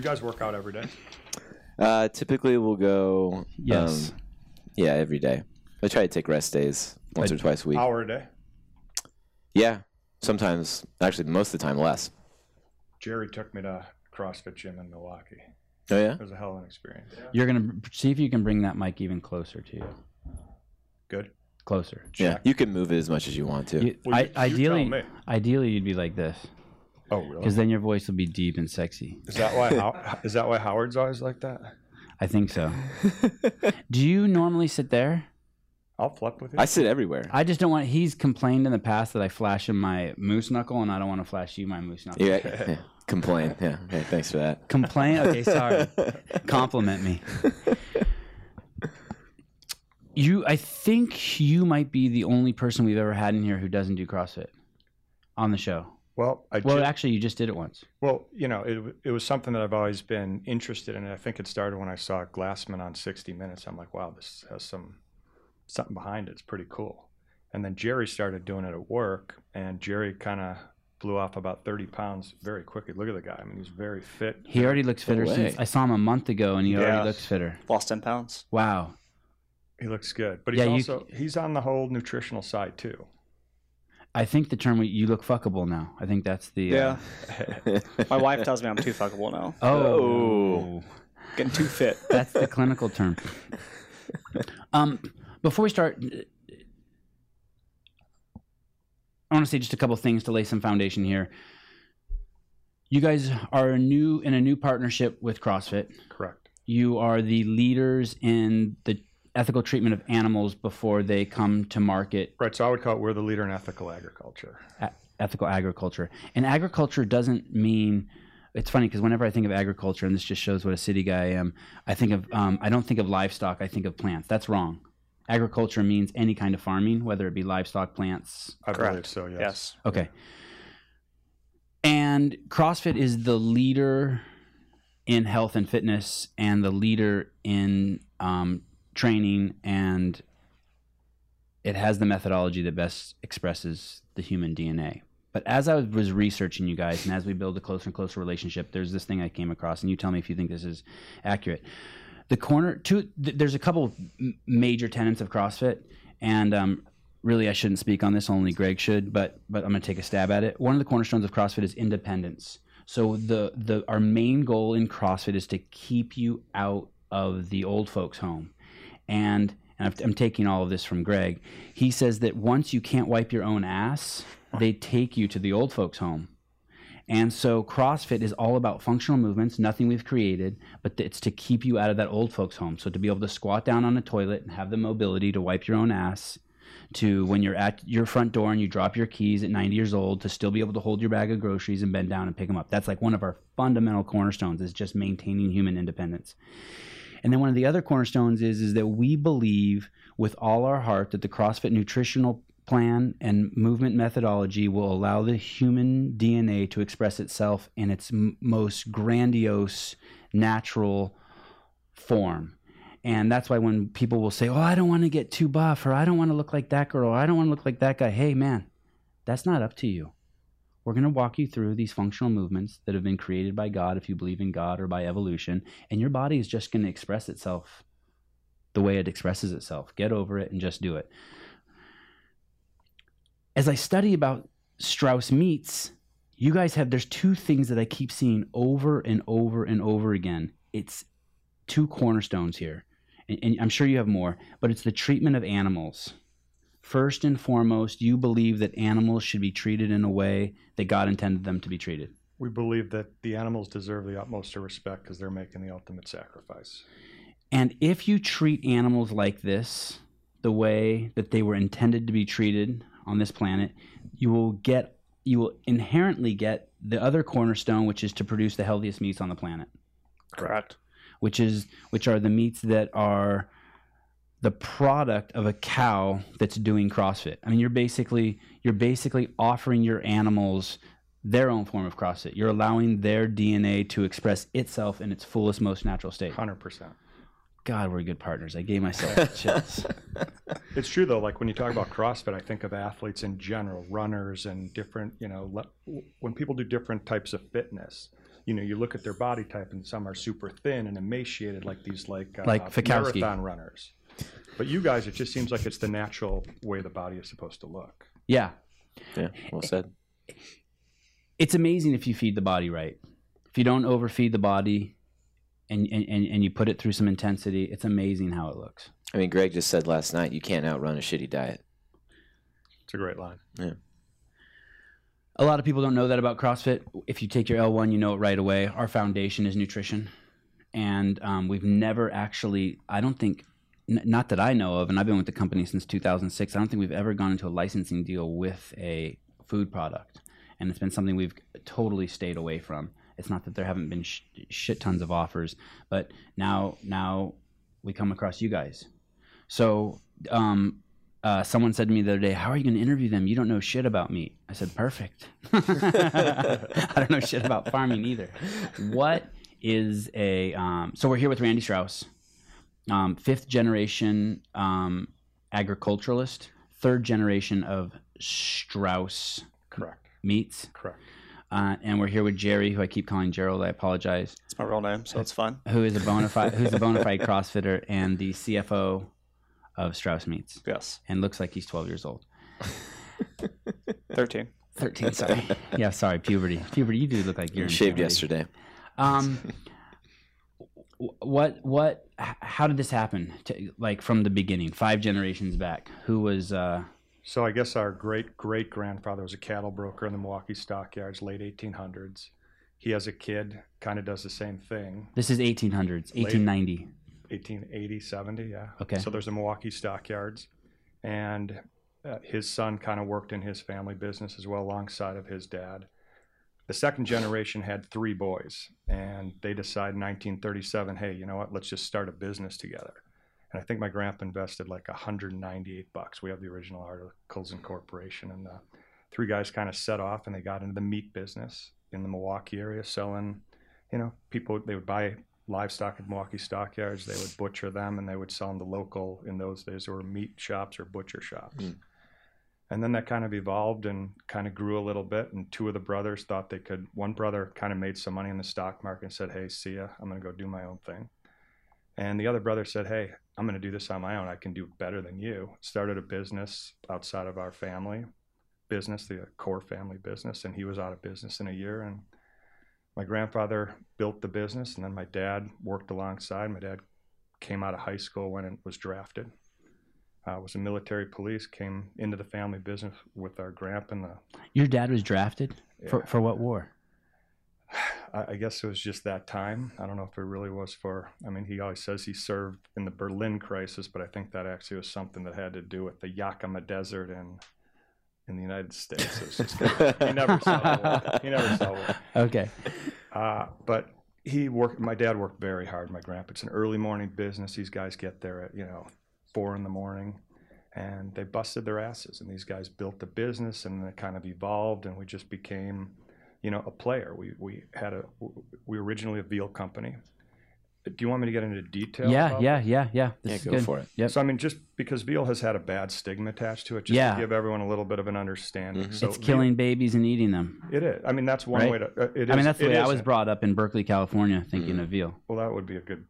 You guys work out every day. Uh, typically, we'll go. Yes. um, yeah, every day. I try to take rest days once or twice a week. Hour a day. Yeah, sometimes. Actually, most of the time, less. Jerry took me to CrossFit gym in Milwaukee. Oh yeah. It was a hell of an experience. You're gonna see if you can bring that mic even closer to you. Good. Closer. Yeah, you can move it as much as you want to. You, Well, I, you- you ideally, me. ideally, you'd be like this Oh, really? because then your voice will be deep and sexy. Is that why? How, is that why Howard's always like that? I think so. Do you normally sit there? I'll flip with you. I sit everywhere. I just don't want. He's complained in the past that I flash him my moose knuckle, and I don't want to flash you my moose knuckle. Yeah, yeah, complain. Yeah, okay, thanks for that. Complain? Okay, sorry. Compliment me. You, I think you might be the only person we've ever had in here who doesn't do CrossFit on the show. Well, I Well, ju- actually, you just did it once. well, you know, it, it was something that I've always been interested in. I think it started when I saw Glassman on 60 Minutes. I'm like, wow, this has some something behind it. It's pretty cool. And then Jerry started doing it at work, and Jerry kind of blew off about 30 pounds very quickly. Look at the guy. I mean, he's very fit. He already looks fitter way. since I saw him a month ago, and he Yeah. already looks fitter. Lost 10 pounds. Wow. He looks good, but he's Yeah, you also he's on the whole nutritional side too. I think the term you look fuckable now. I think that's the uh, My wife tells me I'm too fuckable now. oh, Getting too fit. that's the clinical term. Um, before we start, I want to say just a couple things to lay some foundation here. You guys are new in a new partnership with CrossFit. Correct. You are the leaders in the ethical treatment of animals before they come to market Right. So I would call it we're the leader in ethical agriculture. a- ethical agriculture. And agriculture doesn't mean it's funny because whenever I think of agriculture, and this just shows what a city guy I am, I think of um, I don't think of livestock. I think of plants. That's wrong. Agriculture means any kind of farming, whether it be livestock, plants. I believe Correct. so. Yes. Yes. Okay. And CrossFit is the leader in health and fitness, and the leader in um, training, and it has the methodology that best expresses the human DNA. But as I was researching you guys, and as we build a closer and closer relationship, there's this thing I came across, and you tell me if you think this is accurate. The corner, two, th- there's a couple major tenets of CrossFit, and um, really I shouldn't speak on this, only Greg should, but but I'm going to take a stab at it. One of the cornerstones of CrossFit is independence. So the the our main goal in CrossFit is to keep you out of the old folks' home, and and I'm taking all of this from Greg. He says that once you can't wipe your own ass, they take you to the old folks' home. And so CrossFit is all about functional movements, nothing we've created, but it's to keep you out of that old folks' home. So to be able to squat down on a toilet and have the mobility to wipe your own ass, to when you're at your front door and you drop your keys at 90 years old, to still be able to hold your bag of groceries and bend down and pick them up. That's like one of our fundamental cornerstones is just maintaining human independence. And then one of the other cornerstones is is that we believe with all our heart that the CrossFit nutritional plan and movement methodology will allow the human DNA to express itself in its m- most grandiose natural form. And that's why when people will say, "Oh, I don't want to get too buff or I don't want to look like that girl or I don't want to look like that guy." Hey, man, that's not up to you. We're going to walk you through these functional movements that have been created by God if you believe in God or by evolution, and your body is just going to express itself the way it expresses itself. Get over it and just do it. As I study about Strauss meats, you guys have there's two things that I keep seeing over and over and over again. It's two cornerstones here. And, and I'm sure you have more, but it's the treatment of animals. First and foremost, you believe that animals should be treated in a way that God intended them to be treated. We believe that the animals deserve the utmost of respect because they're making the ultimate sacrifice. And if you treat animals like this, the way that they were intended to be treated on this planet, you will get you will inherently get the other cornerstone, which is to produce the healthiest meats on the planet, Correct. which is which are the meats that are the product of a cow that's doing CrossFit. I mean, you're basically you're basically offering your animals their own form of CrossFit. You're allowing their DNA to express itself in its fullest, most natural state. 100%. God, we're good partners. I gave myself chills. It's true though. Like when you talk about CrossFit, I think of athletes in general, runners and different. You know, le- when people do different types of fitness, you know, you look at their body type, and some are super thin and emaciated, like these like uh, Like Fikowski. marathon runners. But you guys, it just seems like it's the natural way the body is supposed to look. Yeah, Yeah, well said. it's amazing if you feed the body right. If you don't overfeed the body, and and and and you put it through some intensity, it's amazing how it looks. I mean, Greg just said last night you can't outrun a shitty diet. It's a great line. Yeah. A lot of people don't know that about CrossFit. If you take your L1, you know it right away. Our foundation is nutrition. And um, we've never actually, I don't think, n- not that I know of, and I've been with the company since 2006, I don't think we've ever gone into a licensing deal with a food product. And it's been something we've totally stayed away from. It's not that there haven't been sh- shit tons of offers, but now, now we come across you guys. So, um, uh, someone said to me the other day, "How are you going to interview them? You don't know shit about meat." I said, "Perfect. I don't know shit about farming either." What is a um, so we're here with Randy Strauss, um, fifth generation um, agriculturalist, third generation of Strauss Correct. meats, Correct. uh, and we're here with Jerry, who I keep calling Gerald. I apologize. It's my real name, so it's fine. Who is a bona fide who's a bona fide CrossFitter and the CFO of Strauss Meats, Yes. and looks like he's 12 years old. 13. 13, sorry. yeah, sorry, puberty. Puberty, you do look like you're You in shaved puberty. yesterday. Um, wh- what, what, how did this happen? To, like from the beginning, five generations back, who was, uh, So I guess our great great grandfather was a cattle broker in the Milwaukee stockyards, late 1800s. He has a kid, kind of does the same thing. this is 1800s, 1890. 1880, 70, yeah. Okay. So there's a Milwaukee stockyards, and uh, his son kind of worked in his family business as well, alongside of his dad. The second generation had three boys, and they decided in 1937, hey, you know what? Let's just start a business together. And I think my grandpa invested like 198 bucks. We have the original articles incorporation, and the three guys kind of set off, and they got into the meat business in the Milwaukee area, selling. You know, people they would buy livestock at Milwaukee stockyards. They would butcher them and they would sell them to local, in those days, there were meat shops or butcher shops. Mm. And then that kind of evolved and kind of grew a little bit. And two of the brothers thought they could, one brother kind of made some money in the stock market and said, Hey, see ya. I'm going to go do my own thing. And the other brother said, Hey, I'm going to do this on my own. I can do better than you. Started a business outside of our family business, the core family business. And he was out of business in a year. And my grandfather built the business, and then my dad worked alongside. My dad came out of high school when it was drafted. Uh, was a military police. Came into the family business with our grandpa. And the, Your dad was drafted for, Yeah. for what war? I, I guess it was just that time. I don't know if it really was for. I mean, he always says he served in the Berlin crisis, but I think that actually was something that had to do with the Yakima Desert in in the United States. It was just he never saw the war. He never saw war. Okay. Uh, but he worked. My dad worked very hard. My grandpa. It's an early morning business. These guys get there at you know four in the morning, and they busted their asses. And these guys built the business, and it kind of evolved, and we just became, you know, a player. We we had a we were originally a veal company. Do you want me to get into detail? Yeah, about yeah, yeah, yeah. This Yeah, is go good. for it. Yep. So I mean, just because veal has had a bad stigma attached to it, just Yeah. to give everyone a little bit of an understanding. Mhm. So it's veal- killing babies and eating them. It is. I mean, that's one Right? way to. Uh, it I mean, that's the it way I was brought up in Berkeley, California, thinking Mm. of veal. Well, that would be a good.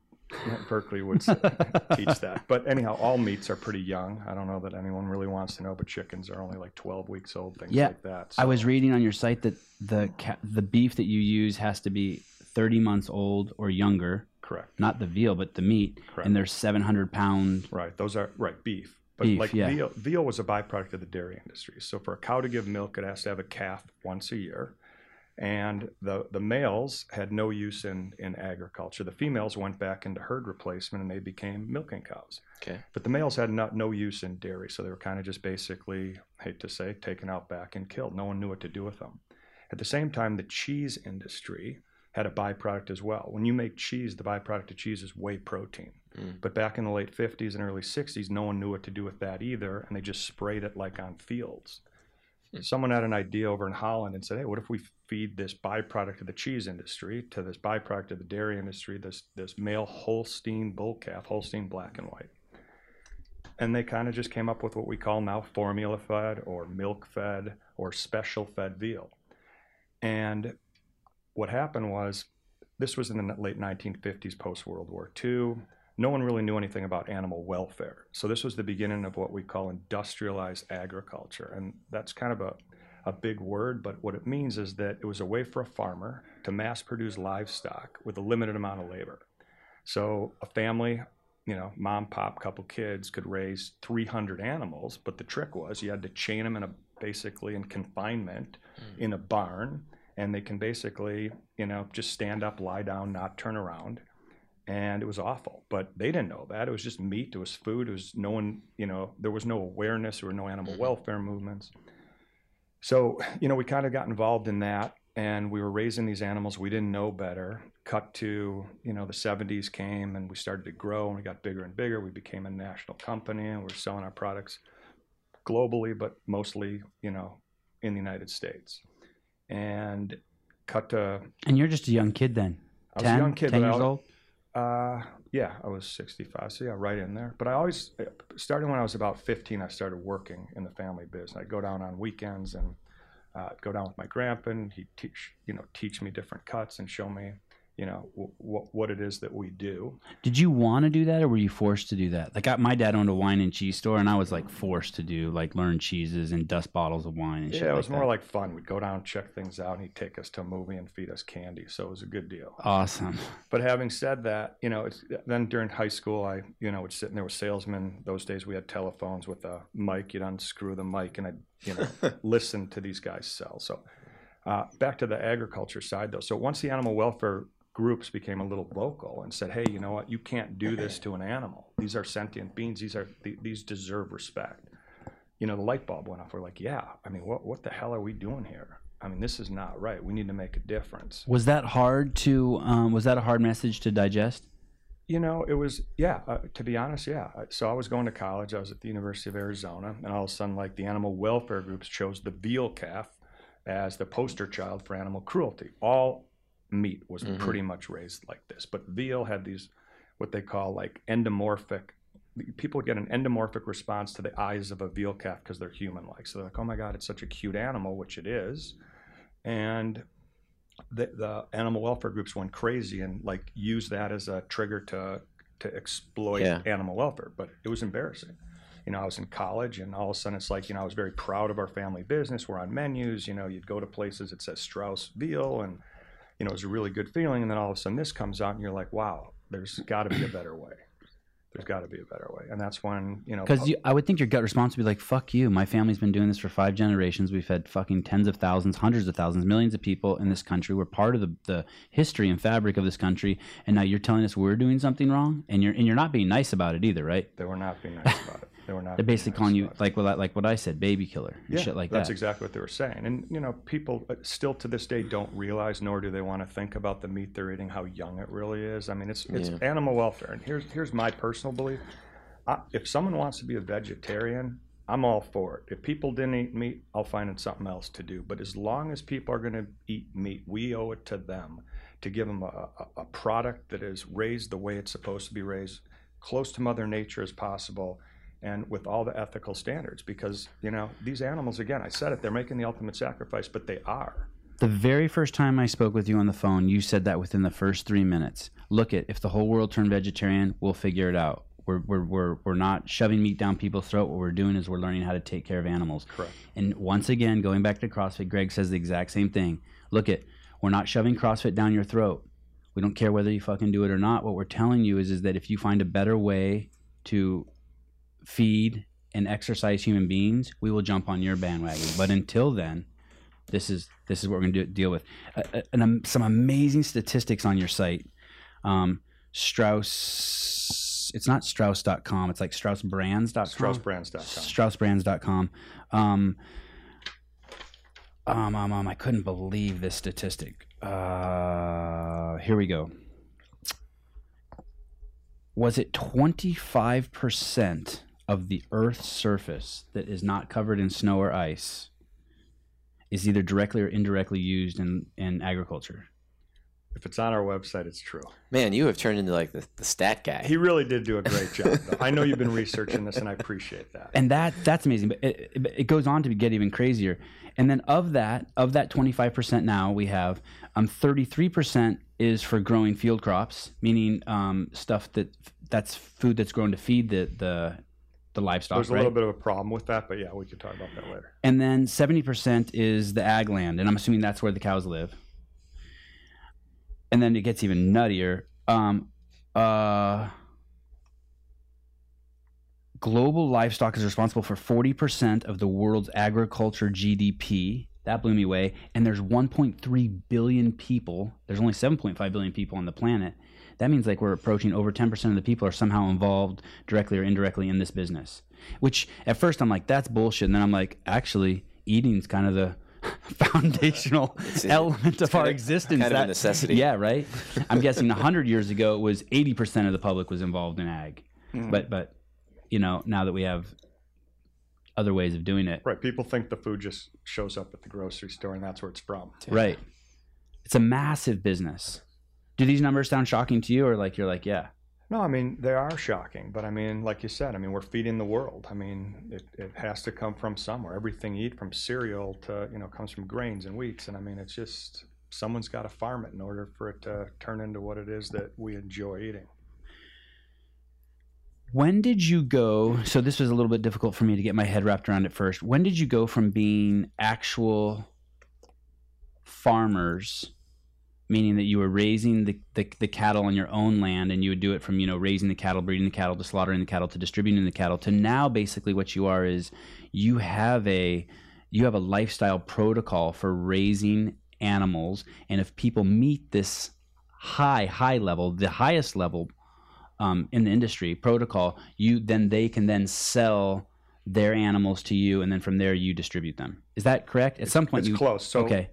Berkeley would teach that. But anyhow, all meats are pretty young. I don't know that anyone really wants to know, but chickens are only like 12 weeks old, things Yeah, like that. I was reading on your site that the ca- the beef that you use has to be 30 months old or younger, correct. not the veal, but the meat, Correct. and they're 700 pound. Right. Those are right beef. But Beef, like yeah. veal, veal was a byproduct of the dairy industry. So for a cow to give milk, it has to have a calf once a year. And the, the males had no use in, in agriculture. The females went back into herd replacement and they became milking cows. Okay. But the males had not, no use in dairy. So they were kind of just basically, hate to say, taken out back and killed. No one knew what to do with them. At the same time, the cheese industry had a byproduct as well. When you make cheese, the byproduct of cheese is whey protein. Mm. But back in the late 50s and early 60s, no one knew what to do with that either, and they just sprayed it like on fields. Hmm. Someone had an idea over in Holland and said, hey, what if we feed this byproduct of the cheese industry to this byproduct of the dairy industry, this, this male Holstein bull calf, Holstein black and white? And they kind of just came up with what we call now formula fed or milk fed or special fed veal. And what happened was this was in the late 1950s, post World War II. No one really knew anything about animal welfare. So this was the beginning of what we call industrialized agriculture. And that's kind of a, a big word, but what it means is that it was a way for a farmer to mass produce livestock with a limited amount of labor. So a family, you know, mom, pop, couple kids could raise 300 animals, but the trick was you had to chain them in a basically in confinement hmm. in a barn, and they can basically, you know, just stand up, lie down, not turn around. And it was awful, but they didn't know that. It was just meat. It was food. It was no one, you know, there was no awareness. There were no animal hmm. welfare movements. So, you know, we kind of got involved in that and we were raising these animals. We didn't know better. Cut to, you know, the 70s came and we started to grow and we got bigger and bigger. We became a national company and we're selling our products globally, but mostly, you know, in the United States. And cut to, And you're just a young kid then. I was 10, a young kid, 10 but I years was- old. uh, yeah, I was 65. So yeah, right in there. But I always, starting when I was about 15, I started working in the family business. I'd go down on weekends and uh, go down with my grandpa, and he'd teach, you know, teach me different cuts and show me, you know, w- w- what it is that we do. Did you want to do that, or were you forced to do that? Like, I, my dad owned a wine and cheese store, and I was like forced to do like learn cheeses and dust bottles of wine and shit. Yeah, it was like more that. like fun. We'd go down, check things out, and he'd take us to a movie and feed us candy. So it was a good deal. awesome. But having said that, you know, it's, then during high school, I, you know, would sit and there were salesmen. Those days we had telephones with a mic. You'd unscrew the mic and I'd, you know, listen to these guys sell. So uh, back to the agriculture side though. So once the animal welfare groups became a little vocal and said, hey, you know what, you can't do this to an animal. These are sentient beings. These are, th- these deserve respect. You know, the light bulb went off. We're like, yeah, I mean, what, what the hell are we doing here? I mean, this is not right. We need to make a difference. Was that hard to? Um, was that a hard message to digest? You know, it was yeah. Uh, to be honest, yeah. Uh, So I was going to college. I was at the University of Arizona, and all of a sudden, like the animal welfare groups chose the veal calf as the poster child for animal cruelty. All meat was Mhm. pretty much raised like this, but veal had these what they call like endomorphic. People get an endomorphic response to the eyes of a veal calf because they're human-like. So they're like, "Oh my God, it's such a cute animal," which it is, and the, the animal welfare groups went crazy and like used that as a trigger to to exploit Yeah. animal welfare. But it was embarrassing. You know, I was in college and all of a sudden it's like, you know, I was very proud of our family business. We're on menus, you know, you'd go to places it says Strauss veal and you know, it was a really good feeling. And then all of a sudden this comes out and you're like, wow, there's got to be a better way. There's got to be a better way. And that's when, you know, Because uh, I would think your gut response would be like, "Fuck you! My family's been doing this for five generations. We've had fucking tens of thousands, hundreds of thousands, millions of people in this country. We're part of the, the history and fabric of this country, and now you're telling us we're doing something wrong, and you're and you're not being nice about it either, right? they were not being nice about it. They were not. They're basically calling you like what I, like what I said, baby killer and shit like that's that. exactly what they were saying. And you know, people uh, still to this day don't realize, nor do they want to think about the meat they're eating, how young it really is. I mean, it's it's Yeah. animal welfare. And here's here's my personal belief: I, if someone wants to be a vegetarian, I'm all for it. If people didn't eat meat, I'll find it something else to do. But as long as people are going to eat meat, we owe it to them to give them a, a, a product that is raised the way it's supposed to be raised, close to Mother Nature as possible, and with all the ethical standards. Because you know these animals, again, I said it, they're making the ultimate sacrifice, but they are. The very first time I spoke with you on the phone, you said that within the first three minutes. Look at if the whole world turned vegetarian, we'll figure it out. We're, we're, we're, we're not shoving meat down people's throat. What we're doing is we're learning how to take care of animals. Correct. And once again, going back to CrossFit, Greg says the exact same thing. Look at we're not shoving CrossFit down your throat. We don't care whether you fucking do it or not. What we're telling you is, is that if you find a better way to feed and exercise human beings, we will jump on your bandwagon. But until then, this is this is what we're going to deal with. Uh, uh, and um, some amazing statistics on your site. Um, Strauss, it's not Strauss.com. It's like StraussBrands.com. StraussBrands.com. StraussBrands.com. Um, um, um, um, I couldn't believe this statistic. Uh, here we go. Was it 25% of the Earth's surface that is not covered in snow or ice is either directly or indirectly used in, in agriculture? If it's on our website, it's true. Man, you have turned into like the, the stat guy. He really did do a great job. Though. I know you've been researching this, and I appreciate that. and that that's amazing but it, it- it goes on to get even crazier and then of that of that 25% now we have um 33% is for growing field crops meaning um stuff that that's food that's grown to feed the the the livestock There's a right? little bit of a problem with that, but yeah, we could talk about that later. and then 70% is the ag land and i'm assuming that's where the cows live and then it gets even nuttier um uh global livestock is responsible for 40% of the world's agriculture gdp that blew me away and there's 1.3 billion people there's only 7.5 billion people on the planet that means like we're approaching over 10% of the people are somehow involved directly or indirectly in this business. Which at first i'm like that's bullshit. And then i'm like actually eating's kind of the foundational It's- element of our kinda- existence. kind of a necessity. yeah right? I'm guessing 100 years ago it was 80% of the public was involved in ag. Mhm. but but you know now that we have other ways of doing it. Right. People think the food just shows up at the grocery store, and that's where it's from. right. It's a massive business do these numbers sound shocking to you or like you're like yeah No, I mean they are shocking, but I mean, like you said, I mean we're feeding the world. I mean, it, it has to come from somewhere. Everything you eat, from cereal to you know, comes from grains and wheats, and I mean it's just someone's got to farm it in order for it to turn into what it is that we enjoy eating. when did you go so this was a little bit difficult for me to get my head wrapped around at first when did you go from being actual farmers meaning that you were raising the, the, the cattle on your own land and you would do it from you know raising the cattle breeding the cattle to slaughtering the cattle to distributing the cattle to now basically what you are is you have a you have a lifestyle protocol for raising animals. And if people meet this high high level the highest level um, in the industry protocol you then they can then sell their animals to you. And then from there you distribute them. Is that correct? At some point it's you close. So okay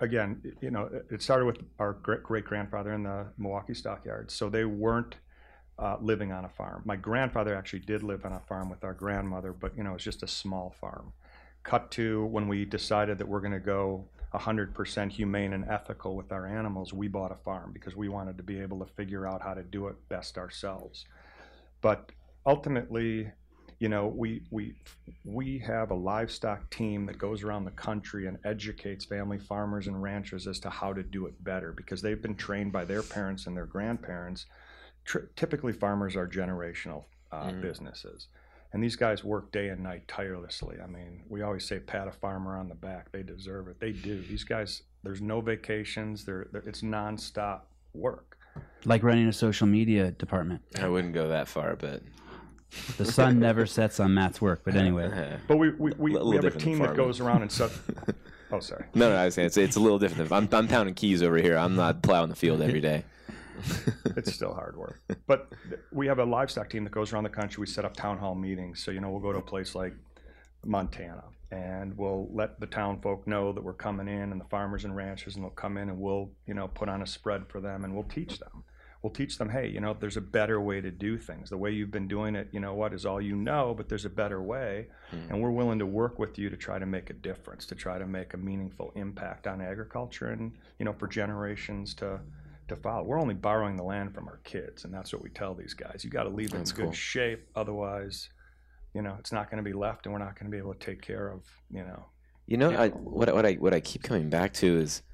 again, you know, it- started with our great great grandfather in the Milwaukee stockyards. So they weren't uh, living on a farm. My grandfather actually did live on a farm with our grandmother, but you know, it was just a small farm. Cut to when we decided that we're going to go 100% humane and ethical with our animals, we bought a farm because we wanted to be able to figure out how to do it best ourselves. But ultimately, you know, we we we have a livestock team that goes around the country and educates family farmers and ranchers as to how to do it better because they've been trained by their parents and their grandparents. Tr- typically, farmers are generational uh, Mhm. businesses, and these guys work day and night tirelessly. I mean, we always say pat a farmer on the back; they deserve it. They do. These guys, there's no vacations. They're, they're it's nonstop work. like running a social media department I wouldn't go that far, but the sun never sets on matt's work but anyway But we we, we, A we have a team that goes around and set. Oh, sorry. no, no, I was saying it's, it's a little different. I'm, I'm pounding keys over here. I'm not plowing the field every day. it's still hard work. But we have a livestock team that goes around the country. We set up town hall meetings. So, you know, we'll go to a place like Montana and we'll let the town folk know that we're coming in and the farmers and ranchers and they'll come in and we'll, you know, put on a spread for them and we'll teach them. We'll teach them, hey, you know, there's a better way to do things. The way you've been doing it, you know what, is all you know, but there's a better way. Mhm. And we're willing to work with you to try to make a difference, to try to make a meaningful impact on agriculture and, you know, for generations to to follow. We're only borrowing the land from our kids, and that's what we tell these guys. You got to leave it That's in good shape, otherwise, you know, it's not going to be left, and we're not going to be able to take care of, you know. You know, I, what what I what I keep coming back to is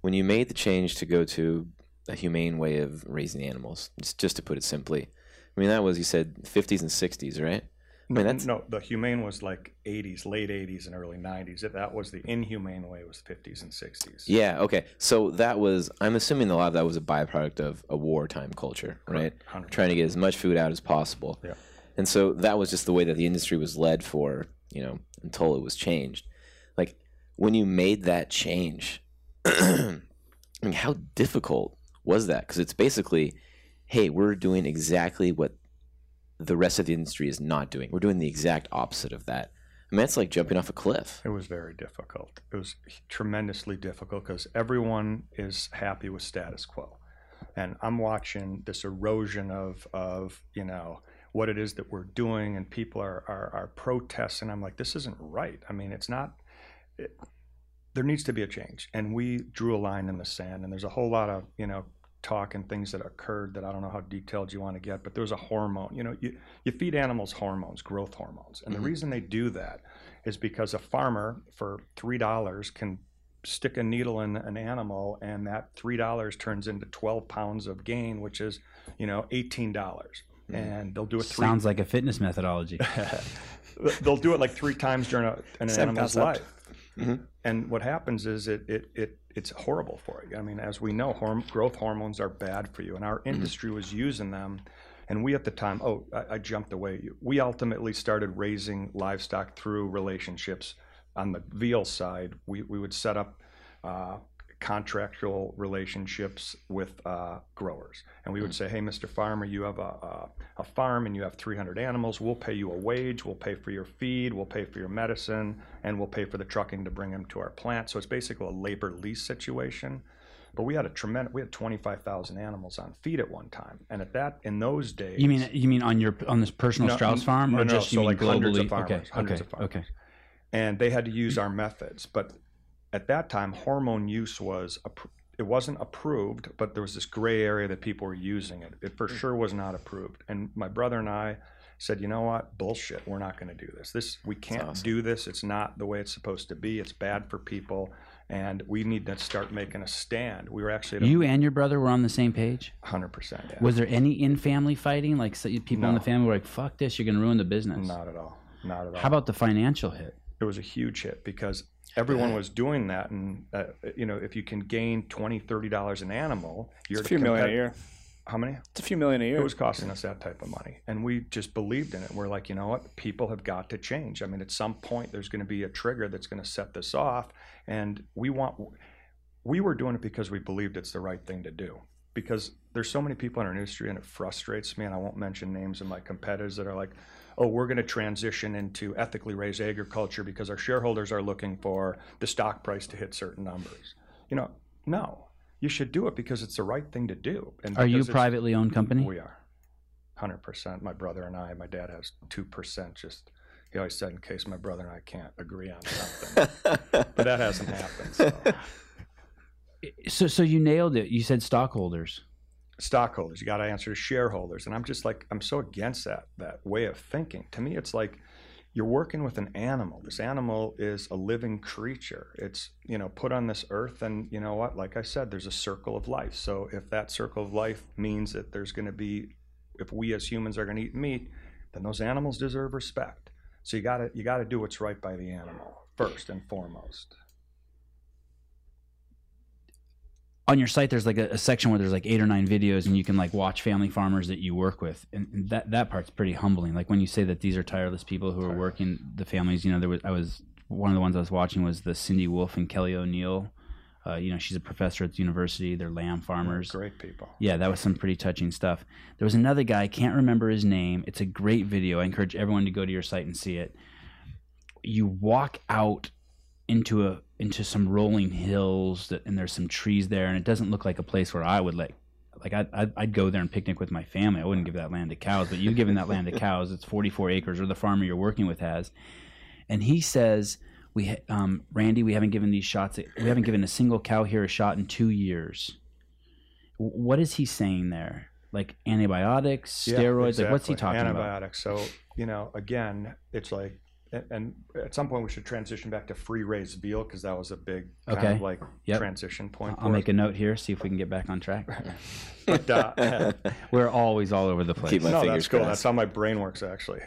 when you made the change to go to a humane way of raising animals. Just, just to put it simply, I mean that was you said 50s and 60s, right? No, that's- no, the humane was like 80s, late 80s, and early 90s. That- That was the inhumane way. Was 50s and 60s. Yeah. Okay. So that was. I'm assuming a lot of that was a byproduct of a wartime culture, right? 100%. Trying to get as much food out as possible. Yeah. And so that was just the way that the industry was led for, you know, until it was changed. Like when you made that change, I mean, how difficult was that? Because it's basically, hey, we're doing exactly what the rest of the industry is not doing. We're doing the exact opposite of that. I mean, it's like jumping off a cliff. It was very difficult. It was tremendously difficult because everyone is happy with status quo. And I'm watching this erosion of, of you know, what it is that we're doing, and people are, are, are protesting. I'm like, this isn't right. I mean, it's not. It, there needs to be a change, and we drew a line in the sand. And there's a whole lot of you know talk and things that occurred that I don't know how detailed you want to get, but there was a hormone. You know, you, you feed animals hormones, growth hormones, and Mhm. the reason they do that is because a farmer for three dollars can stick a needle in an animal, and that three dollars turns into twelve pounds of gain, which is you know eighteen dollars, Mhm. and they'll do it three. Sounds like a fitness methodology. they'll do it like three times during a, an Same animal's concept. life. Mhm. And what happens is it, it, it it's horrible for you. I mean, as we know, horm- growth hormones are bad for you, and our industry was using them. And we at the time, oh, I, I jumped away. We ultimately started raising livestock through relationships. On the veal side, we, we would set up uh, contractual relationships with uh, growers. And we would say, hey, Mr. Farmer, you have a, a, a farm and you have 300 animals. We'll pay you a wage. We'll pay for your feed. We'll pay for your medicine. And we'll pay for the trucking to bring them to our plant. So it's basically a labor lease situation. But we had a tremendous, we had 25,000 animals on feed at one time. And at that, in those days. You mean you mean on your on this personal No, Strauss farm, no, or no, just so you mean like hundreds of farmers, okay, hundreds okay, of farmers. okay. and they had to use our methods. But at that time, hormone use was it wasn't approved, but there was this gray area that people were using it. It for hmm. sure was not approved. And my brother and I said, you know what, bullshit. We're not going to do this. This we can't awesome. do this. It's not the way it's supposed to be. It's bad for people, and we need to start making a stand. We were actually You and your brother were on the same page. hundred percent. Yeah. Was there any in family fighting? Like so people in the family were like, "Fuck this! You're going to ruin the business." Not at all. Not at all. How about the financial hit? it was a huge hit because everyone was doing that and uh, you know if you can gain 20 30 dollars an animal you're It's a few million a year. how many? It's a few million a year. it was costing us that type of money and we just believed in it. We're like you know what? People have got to change. I mean at some point there's going to be a trigger that's going to set this off and we want we were doing it because we believed it's the right thing to do because there's so many people in our industry and it frustrates me and i won't mention names of my competitors that are like oh we're going to transition into ethically raised agriculture because our shareholders are looking for the stock price to hit certain numbers you know no you should do it because it's the right thing to do and Are you a privately owned company? we are. 100%. My brother and I, my dad has 2%. Just, he always said, in case my brother and I can't agree on something. but that hasn't happened. So. So so you nailed it. You said stockholders. Stockholders, you got to answer to shareholders. And I'm just like, I'm so against that, that way of thinking. To me, it's like you're working with an animal. This animal is a living creature. It's, you know, put on this earth. And you know what? Like I said, there's a circle of life. So if that circle of life means that there's going to be, if we as humans are going to eat meat, then those animals deserve respect. So you got to you got to do what's right by the animal first and foremost. On your site there's like a, a section where there's like eight or nine videos and you can like watch family farmers that you work with. And, and that that part's pretty humbling. Like when you say that these are tireless people who are working the families you know there was i was one of the ones i was watching was the cindy wolf and kelly o'neill. Uh, you know she's a professor at the university. They're lamb farmers. Great people. yeah that was some pretty touching stuff. There was another guy i can't remember his name. It's a great video. I encourage everyone to go to your site and see it. You walk out into a into some rolling hills that, and there's some trees there and it doesn't look like a place where i would like like I'd, I'd, I'd go there and picnic with my family. I wouldn't give that land to cows but you've given that land to cows it's 44 acres or the farmer you're working with has. And he says we um, randy we haven't given these shots we haven't given a single cow here a shot in two years. What is he saying there? Like antibiotics Yeah, steroids like what's he exactly. talking about? Antibiotics. So you know, again, it's like, and, and at some point we should transition back to free range veal because that was a big kind Okay. of like Yep. transition point. i'll for make us. a note here see if we can get back on track But, uh, we're always all over the place Keep my no, fingers that's cool. crossed. That's how my brain works, actually.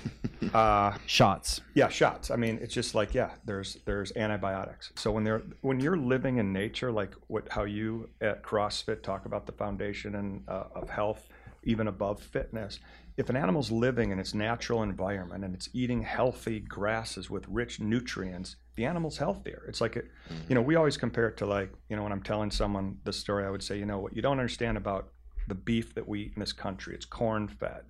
uh, shots yeah, shots. I mean, it's just like yeah, there's there's antibiotics. So when they're when you're living in nature, like what how you at CrossFit talk about the foundation and uh, of health, even above fitness. If an animal's living in its natural environment and it's eating healthy grasses with rich nutrients, the animal's healthier. It's like, it, you know, we always compare it to like, you know, when I'm telling someone the story, I would say, you know, what you don't understand about the beef that we eat in this country, it's corn fed.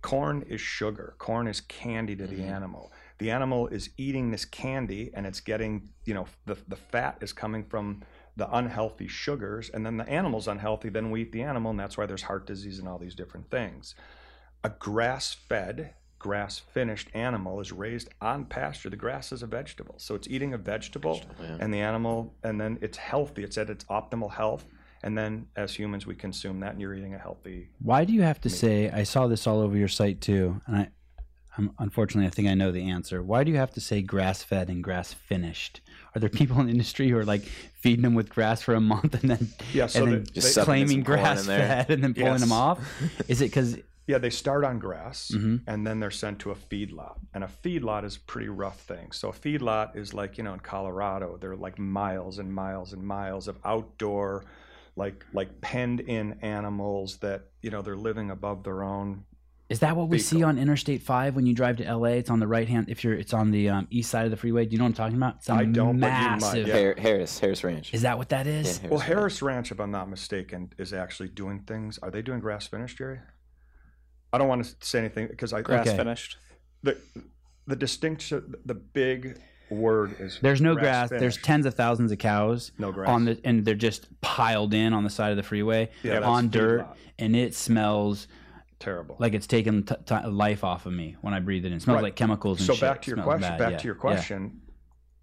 Corn is sugar. Corn is candy to the Mhm. animal. The animal is eating this candy and it's getting, you know, the, the fat is coming from the unhealthy sugars, and then the animal's unhealthy, then we eat the animal, and that's why there's heart disease and all these different things. A grass fed grass finished animal is raised on pasture. The grass is a vegetable. So it's eating a vegetable, yeah. and the animal, and then it's healthy. It's at its optimal health. And then as humans, we consume that, and you're eating a healthy. Why do you have to say? I saw this all over your site too, and I, I'm, unfortunately, I think I know the answer. Why do you have to say grass fed and grass finished? Are there people in the industry who are like feeding them with grass for a month and then, Yeah, so and then Just Just sucking in claiming some corn in grass there. fed and then pulling them off? Is it because Yeah, they start on grass Mhm. and then they're sent to a feedlot. And a feedlot is a pretty rough thing. So a feedlot is like, you know, in Colorado, they're like miles and miles and miles of outdoor like like penned in animals that, you know, they're living above their own. Is that what we see on Interstate Five when you drive to LA? It's on the right hand. If you're, it's on the um, east side of the freeway. Do you know what I'm talking about? It's a I don't, but you might, massive. yeah. Har- Harris, Harris Ranch. Is that what that is? Yeah, Well, Harris Ranch, if I'm not mistaken, is actually doing things. Are they doing grass finished, Jerry? I don't want to say anything because I Grass Okay. finished. the the distinction, the big word is There's no grass. There's finished. tens of thousands of cows no grass on the, and they're just piled in on the side of the freeway Yeah, on dirt, and it smells terrible. like it's taking t- t- life off of me when I breathe it in. It smells Right. like chemicals. And shit. so shit. back to your question bad. back Yeah. to your Yeah. question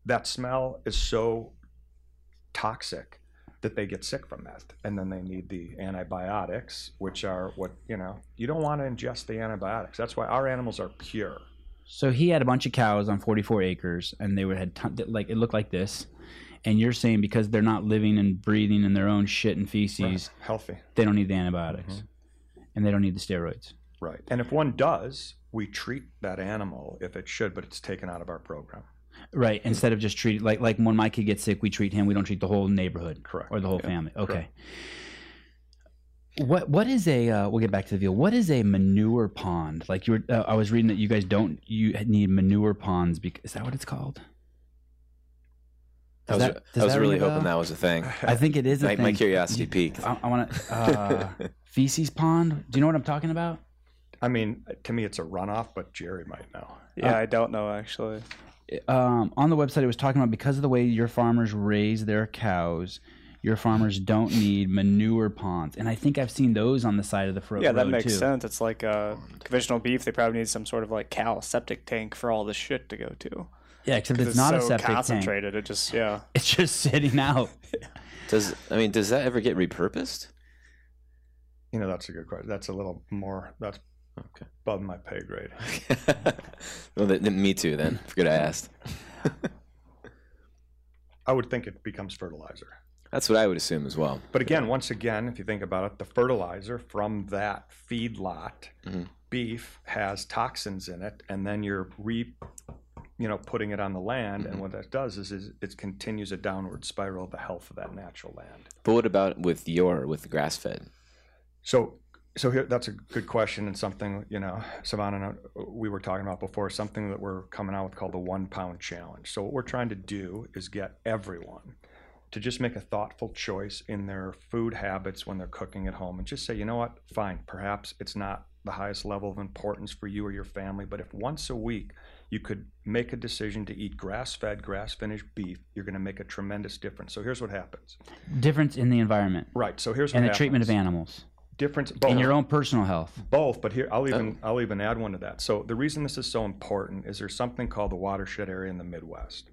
that smell is so toxic that they get sick from that and then they need the antibiotics which are what you know you don't want to ingest the antibiotics. That's why our animals are pure. So he had a bunch of cows on 44 acres, and they would had ton- like it looked like this. And you're saying because they're not living and breathing in their own shit and feces, healthy. they don't need the antibiotics, Mm-hmm. and they don't need the steroids. right. And if one does we treat that animal if it should but it's taken out of our program Right. Instead of just treat like like when my kid gets sick, we treat him. We don't treat the whole neighborhood Correct. or the whole Yeah, family. Okay. What what is a uh, we'll get back to the veal. What is a manure pond? Like you were, uh, I was reading that you guys don't you need manure ponds because is that what it's called? I was, that- I was that really hoping that was a thing. I think it is a My, thing. my curiosity piqued. I, I want to uh, feces pond. Do you know what I'm talking about? i mean to me it's a runoff but jerry might know Yeah, Uh, I don't know actually. Um, on the website, it was talking about because of the way your farmers raise their cows, your farmers don't need manure ponds, and I think I've seen those on the side of the fro- Yeah, that road, makes too. sense. It's like uh, conventional beef. They probably need some sort of like cow septic tank for all this shit to go to. Yeah, except 'Cause it's, not so a septic tank. concentrated. It just yeah. It's just sitting out. Does I mean, does that ever get repurposed? you know that's a good question that's a little more that's Okay. above my pay grade well, me too. Then forget I asked. i would think it becomes fertilizer That's what I would assume as well. But again, once again, if you think about it, the fertilizer from that feedlot Mhm. beef has toxins in it, and then you're re, you know, putting it on the land, and what that does is, is it continues a downward spiral of the health of that natural land. But what about with your with the grass fed? So, so here, that's a good question, and something you know, Savannah, and I- we were talking about before, something that we're coming out with called the one pound challenge. So what we're trying to do is get everyone to just make a thoughtful choice in their food habits when they're cooking at home, and just say, you know what, fine, perhaps it's not the highest level of importance for you or your family, but if once a week you could make a decision to eat grass-fed, grass-finished beef, you're going to make a tremendous difference. So here's what happens. Difference in the environment Right. So here's what and the happens. treatment of animals difference both and your own personal health. both but here i'll even Oh. i'll even add one to that so the reason this is so important is there's something called the watershed area in the midwest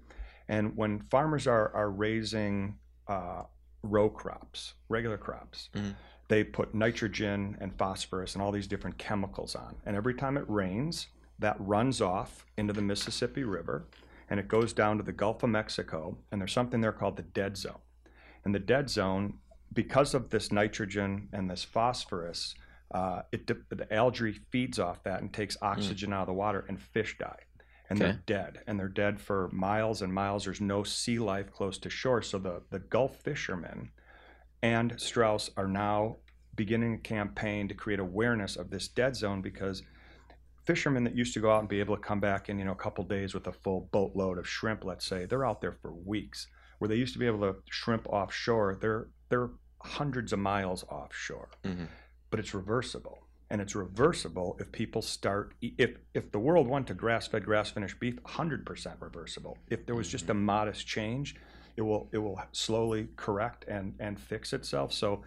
and when farmers are are raising uh, row crops regular crops Mhm. they put nitrogen and phosphorus and all these different chemicals on and every time it rains that runs off into the mississippi river and it goes down to the gulf of mexico and there's something there called the dead zone and the dead zone because of this nitrogen and this phosphorus, uh, it the algae feeds off that and takes oxygen out of the water, and fish die, and Okay. they're dead, and they're dead for miles and miles. There's no sea life close to shore, so the the Gulf fishermen and Strauss are now beginning a campaign to create awareness of this dead zone because fishermen that used to go out and be able to come back in you know a couple days with a full boatload of shrimp let's say they're out there for weeks. Where they used to be able to shrimp offshore they're they're hundreds of miles offshore. Mhm. but it's reversible and it's reversible if people start if if the world went to grass-fed grass-finished beef 100% reversible. If there was just a modest change it will it will slowly correct and and fix itself. So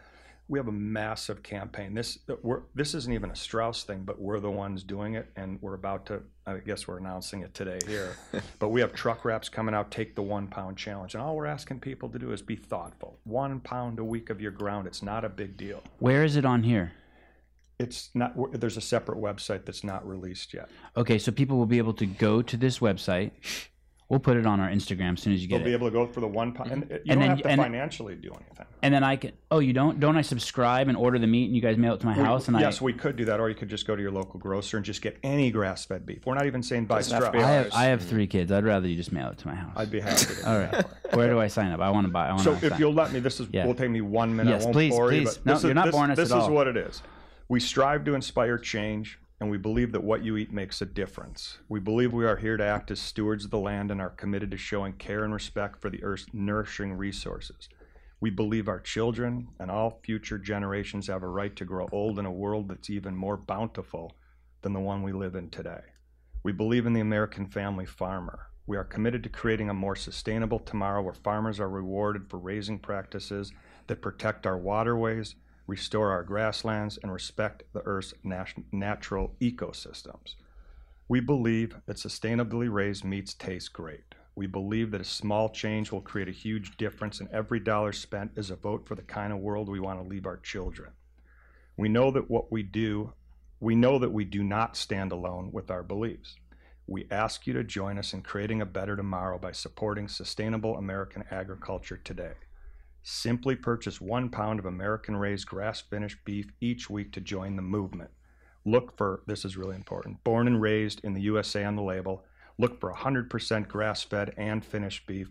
we have a massive campaign. This we're this isn't even a Strauss thing, but we're the ones doing it, and we're about to. I guess we're announcing it today here. but we have truck wraps coming out. Take the one pound challenge, and all we're asking people to do is be thoughtful. One pound a week of your ground. It's not a big deal. Where is it on here? It's not. There's a separate website that's not released yet. Okay, so people will be able to go to this website. We'll put it on our Instagram as soon as you get They'll be it. able to go for the one pound, and mm-hmm. you And don't then- have to and- financially do anything. And then I can. Oh, you don't? Don't I subscribe and order the meat, and you guys mail it to my We- house? And yes, I, we could do that, or you could just go to your local grocer and just get any grass-fed beef. We're not even saying buy Doesn't have to be I have. I have three kids. I'd rather you just mail it to my house. I'd be happy. To do All that right. for you. Where do I sign up? I want to buy. I want So to. if you'll let me, this is Yeah. will take me one minute. Yes, I won't please, bore you, please. but No, this you're is, not this, boring us This at is all. what it is. We strive to inspire change, and we believe that what you eat makes a difference. We believe we are here to act as stewards of the land and are committed to showing care and respect for the Earth's nourishing resources. We believe our children and all future generations have a right to grow old in a world that's even more bountiful than the one we live in today. We believe in the American family farmer. We are committed to creating a more sustainable tomorrow where farmers are rewarded for raising practices that protect our waterways, restore our grasslands, and respect the Earth's nat- natural ecosystems. We believe that sustainably raised meats taste great. We believe that a small change will create a huge difference, and every dollar spent is a vote for the kind of world we want to leave our children. We know that what we do, we know that we do not stand alone with our beliefs. We ask you to join us in creating a better tomorrow by supporting sustainable American agriculture today. Simply purchase one pound of American raised grass finished beef each week to join the movement. Look for, this is really important, born and raised in the USA on the label. Look for 100% grass fed and finished beef.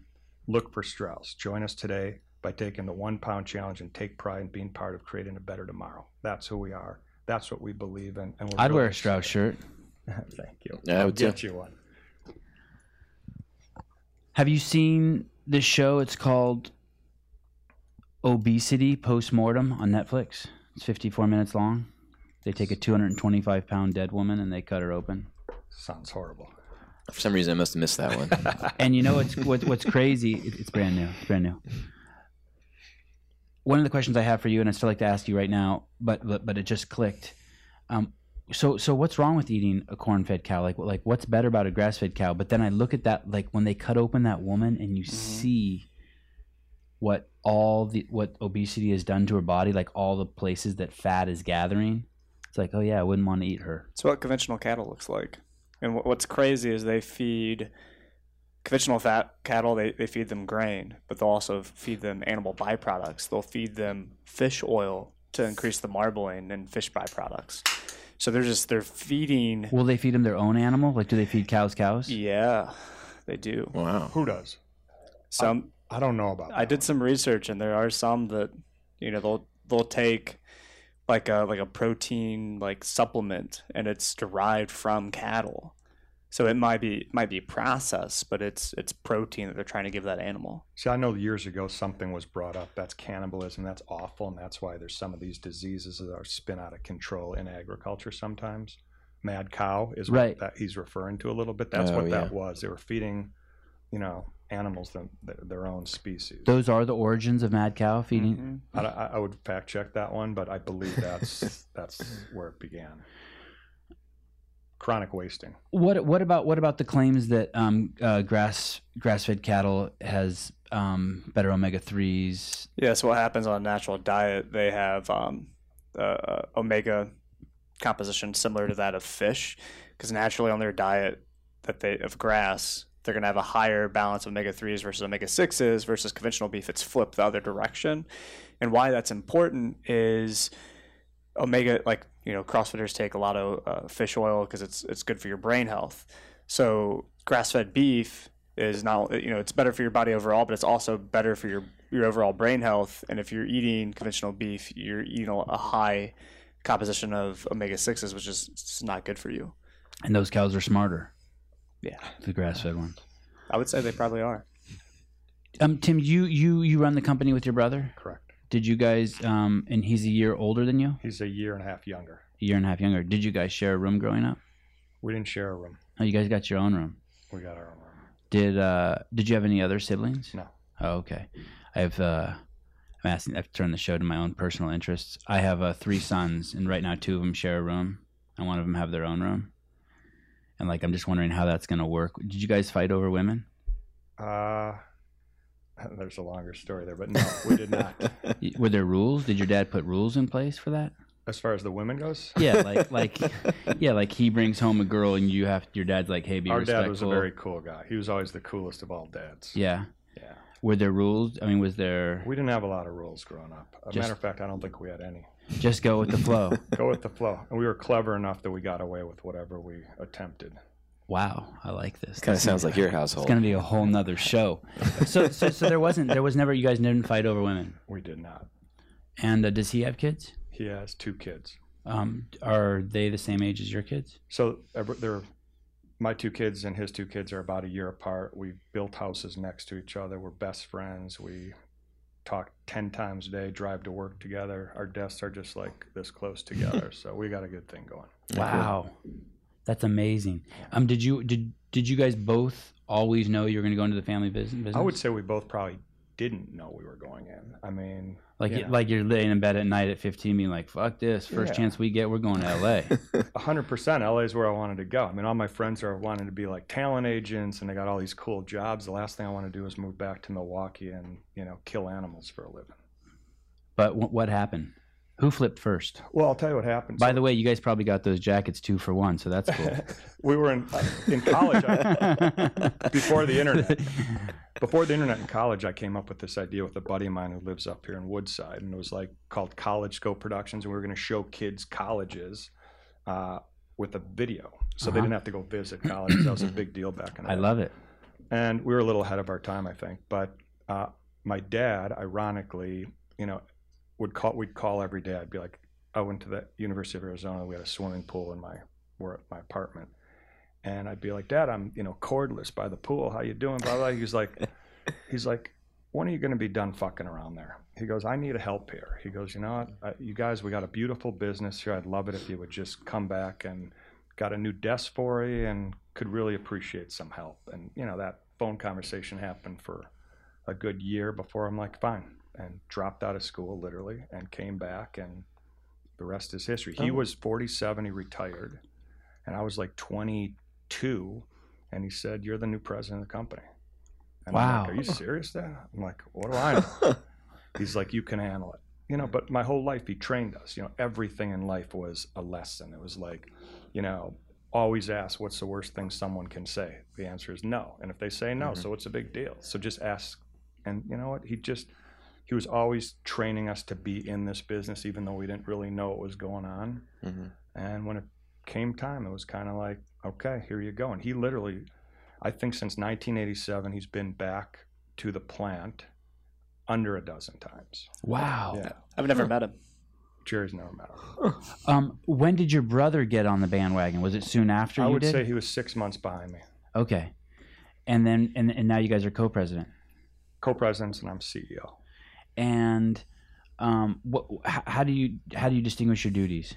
Look for Strauss. Join us today by taking the one pound challenge and take pride in being part of creating a better tomorrow. That's who we are. That's what we believe in. And we're I'd wear a Strauss shirt. Thank you. Yeah, I I'll too. get you one. Have you seen this show? It's called Obesity Postmortem on Netflix. It's 54 minutes long. They take a 225 pound dead woman and they cut her open. Sounds horrible. For some reason, I must have missed that one. And you know what's what, what's crazy? It's brand new. It's brand new. One of the questions I have for you, and I still like to ask you right now, but but, but it just clicked. Um, so so what's wrong with eating a corn fed cow? Like like what's better about a grass fed cow? But then I look at that like when they cut open that woman and you see what all the what obesity has done to her body, like all the places that fat is gathering. It's like, oh yeah, I wouldn't want to eat her. It's what conventional cattle looks like. And what's crazy is they feed conventional fat cattle, they, they feed them grain, but they'll also feed them animal byproducts. They'll feed them fish oil to increase the marbling and fish byproducts. So they're just, they're feeding. Will they feed them their own animal? Like, do they feed cows cows? Yeah, they do. wow. Who does? Some, I don't know about. I did some research, and there are some that you know they'll they'll take like a like a protein like supplement, and it's derived from cattle. So it might be it might be processed, but it's it's protein that they're trying to give that animal. See, I know years ago something was brought up. That's cannibalism. That's awful, and that's why there's some of these diseases that are spin out of control in agriculture. Sometimes, mad cow is Right. what that he's referring to a little bit. That's Oh, what yeah. that was. They were feeding, you know, animals than their, their own species. Those are the origins of mad cow feeding. Mhm. I, I I would fact check that one, but I believe that's that's where it began. Chronic wasting. What what about what about the claims that um, uh, grass grass fed cattle has um, better omega threes? Yeah. So what happens on a natural diet? They have um, uh, omega composition similar to that of fish, because naturally on their diet that they of grass, they're going to have a higher balance of omega threes versus omega sixes versus conventional beef. It's flipped the other direction, and why that's important is omega like you know crossfitters take a lot of uh, fish oil because it's it's good for your brain health so grass-fed beef is not you know it's better for your body overall but it's also better for your your overall brain health and if you're eating conventional beef you're eating a a high composition of omega-6s which is not good for you And those cows are smarter. Yeah. the grass fed ones. i would say they probably are Um, Tim, you you you run the company with your brother. Correct. Did you guys? Um, and he's a year older than you, He's a year and a half younger. a year and a half younger. Did you guys share a room growing up? We didn't share a room. Oh, you guys got your own room. We got our own room. Did uh did you have any other siblings? No. Oh, okay. I have uh I'm asking. I've turned the show to my own personal interests. I have uh, three sons, and right now two of them share a room, and one of them have their own room. And like, I'm just wondering how that's going to work. Did you guys fight over women? Uh, there's a longer story there, but no, we did not. Were there rules? Did your dad put rules in place for that? As far as the women goes, Yeah, like like yeah, like he brings home a girl, and you have your dad's like, hey, be our respectful. dad was a very cool guy. He was always the coolest of all dads. yeah. Yeah. Were there rules? I mean, was there We didn't have a lot of rules growing up. A Just- matter of fact, I don't think we had any. Just go with the flow? Go with the flow. And we were clever enough that we got away with whatever we attempted. wow, I like this. Kind of sounds like your household. It's gonna be a whole nother show. So, so, so there wasn't, there was never. You guys didn't fight over women. We did not. And uh, does he have kids? He has two kids. Um, are they the same age as your kids? So ever- they're my two kids and his two kids are about a year apart. We built houses next to each other. We're best friends. We talk 10 times a day, drive to work together. Our desks are just like this close together. so we got a good thing going. Wow, that's amazing. Um, did you did did you guys both always know you were going to go into the family business? I would say we both probably didn't know we were going in. I mean, like yeah. like you're laying in bed at night at 15, being like, "Fuck this! First Yeah. chance we get, we're going to LA." 100% LA is where I wanted to go. I mean, all my friends are wanting to be like talent agents and they got all these cool jobs. The last thing I want to do is move back to Milwaukee and, you know, kill animals for a living. but w- what happened? Who flipped first? Well, I'll tell you what happened. By So- the way, you guys probably got those jackets two for one, so that's cool. we were in uh, in college I, before the internet. Before the internet in college, I came up with this idea with a buddy of mine who lives up here in Woodside, and it was like called College Scope Productions, and we were going to show kids colleges uh, with a video, so they Uh-huh. didn't have to go visit colleges. That was a big deal back in. the I day. love it. and we were a little ahead of our time, I think. But uh, my dad, ironically, you know, would call. We'd call every day. I'd be like, I went to the University of Arizona. We had a swimming pool in my where at my apartment, and I'd be like, Dad, I'm you know cordless by the pool. How you doing? Blah blah. He's like, he's like, when are you going to be done fucking around there? He goes, I need a help here. He goes, you know what, uh, you guys, we got a beautiful business here. I'd love it if you would just come back and got a new desk for you and could really appreciate some help. And you know that phone conversation happened for a good year before I'm like, fine, and dropped out of school literally and came back and the rest is history. He Oh. was 47, he retired, and I was like 22, and he said, "You're the new president of the company." And I'm Wow. like, Are you serious, Dad? I'm like, what do I know? He's like, you can handle it. You know, but my whole life he trained us. You know, everything in life was a lesson. It was like, you know, always ask what's the worst thing someone can say. The answer is no. And if they say no, Mhm. so it's a big deal. So just ask. And you know what? He just he was always training us to be in this business, even though we didn't really know what was going on. Mhm. And when it came time, it was kind of like, okay, here you go. And he literally, I think since 1987, he's been back to the plant under a dozen times. Wow. Yeah. I've never met him. Jerry's never met him. Um, when did your brother get on the bandwagon? Was it soon after I you would did? say he was six months behind me. okay. And then and, and now you guys are co-president. Co-presidents and I'm CEO. And um, what? How, how do you how do you distinguish your duties?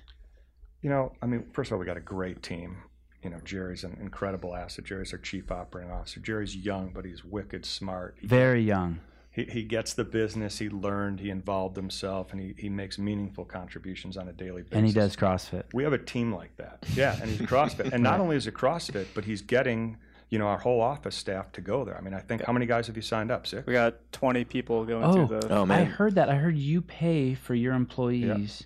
You know, I mean, first of all, we got a great team. You know, Jerry's an incredible asset. Jerry's our chief operating officer. Jerry's young, but he's wicked smart. He Very young. he, he gets the business he learned he involved himself and he, he makes meaningful contributions on a daily basis And he does CrossFit. we have a team like that yeah and he's crossfit and not only is it crossfit but he's getting you know our whole office staff to go there i mean i think how many guys have you signed up six We got 20 people going Oh. through the. Oh I man. heard that. I heard you pay for your employees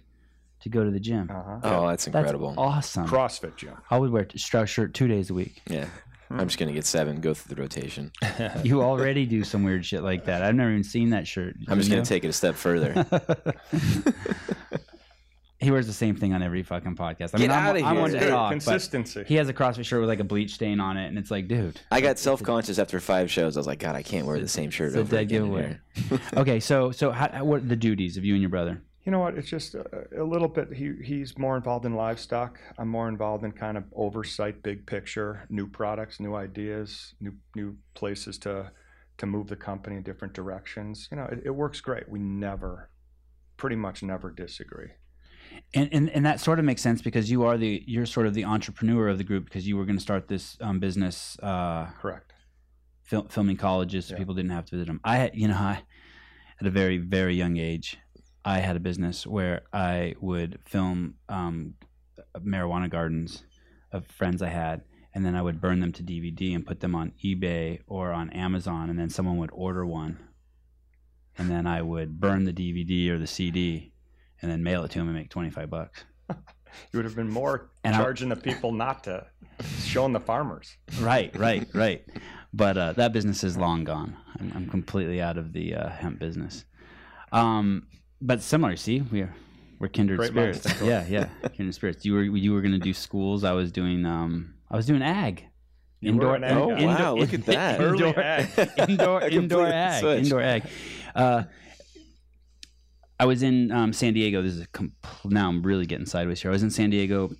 to go to the gym. uh-huh. Oh, that's That's incredible. awesome. crossfit gym I would wear a Strauss shirt two days a week. Yeah. I'm just gonna get seven, go through the rotation. You already do some weird shit like that. I've never even seen that shirt. I'm just You gonna take it a step further. he wears the same thing on every fucking podcast. I Get mean, I'm, outta I'm here. one to talk, consistency he has a CrossFit shirt with like a bleach stain on it, and it's like, dude. I got self conscious after five shows. I was like, God, I can't wear the same shirt It's a dead giveaway. Okay, so so how, how- what are the duties of you and your brother? You know what? It's just a, a little bit he, he's more involved in livestock. I'm more involved in kind of oversight big picture new products new ideas new new places to to move the company in different directions. You know it, it works great. We never pretty much never disagree. And, and and that sort of makes sense because you are the you're sort of the entrepreneur of the group because you were going to start this um, business uh, correct. fil- filming colleges so Yeah. people didn't have to visit them. I you know I at a very very young age, I had a business where I would film um, marijuana gardens of friends I had, and then I would burn them to DVD and put them on eBay or on Amazon, and then someone would order one, and then I would burn the DVD or the CD, and then mail it to them and make twenty five bucks. You would have been more And I- charging the people not to, showing the farmers. Right, right, right. But uh, that business is long gone. I'm, I'm completely out of the uh, hemp business. Um, but similar, see, we're we're kindred Great spirits. think Yeah, yeah, kindred spirits. You were you were going to do schools. I was doing um, I was doing ag. You were an ag Oh, guy. wow, look at that. Early Indoor, ag. indoor, indoor ag, switched. indoor ag. Uh, I was in um, San Diego. This is a compl- now I'm really getting sideways here. I was in San Diego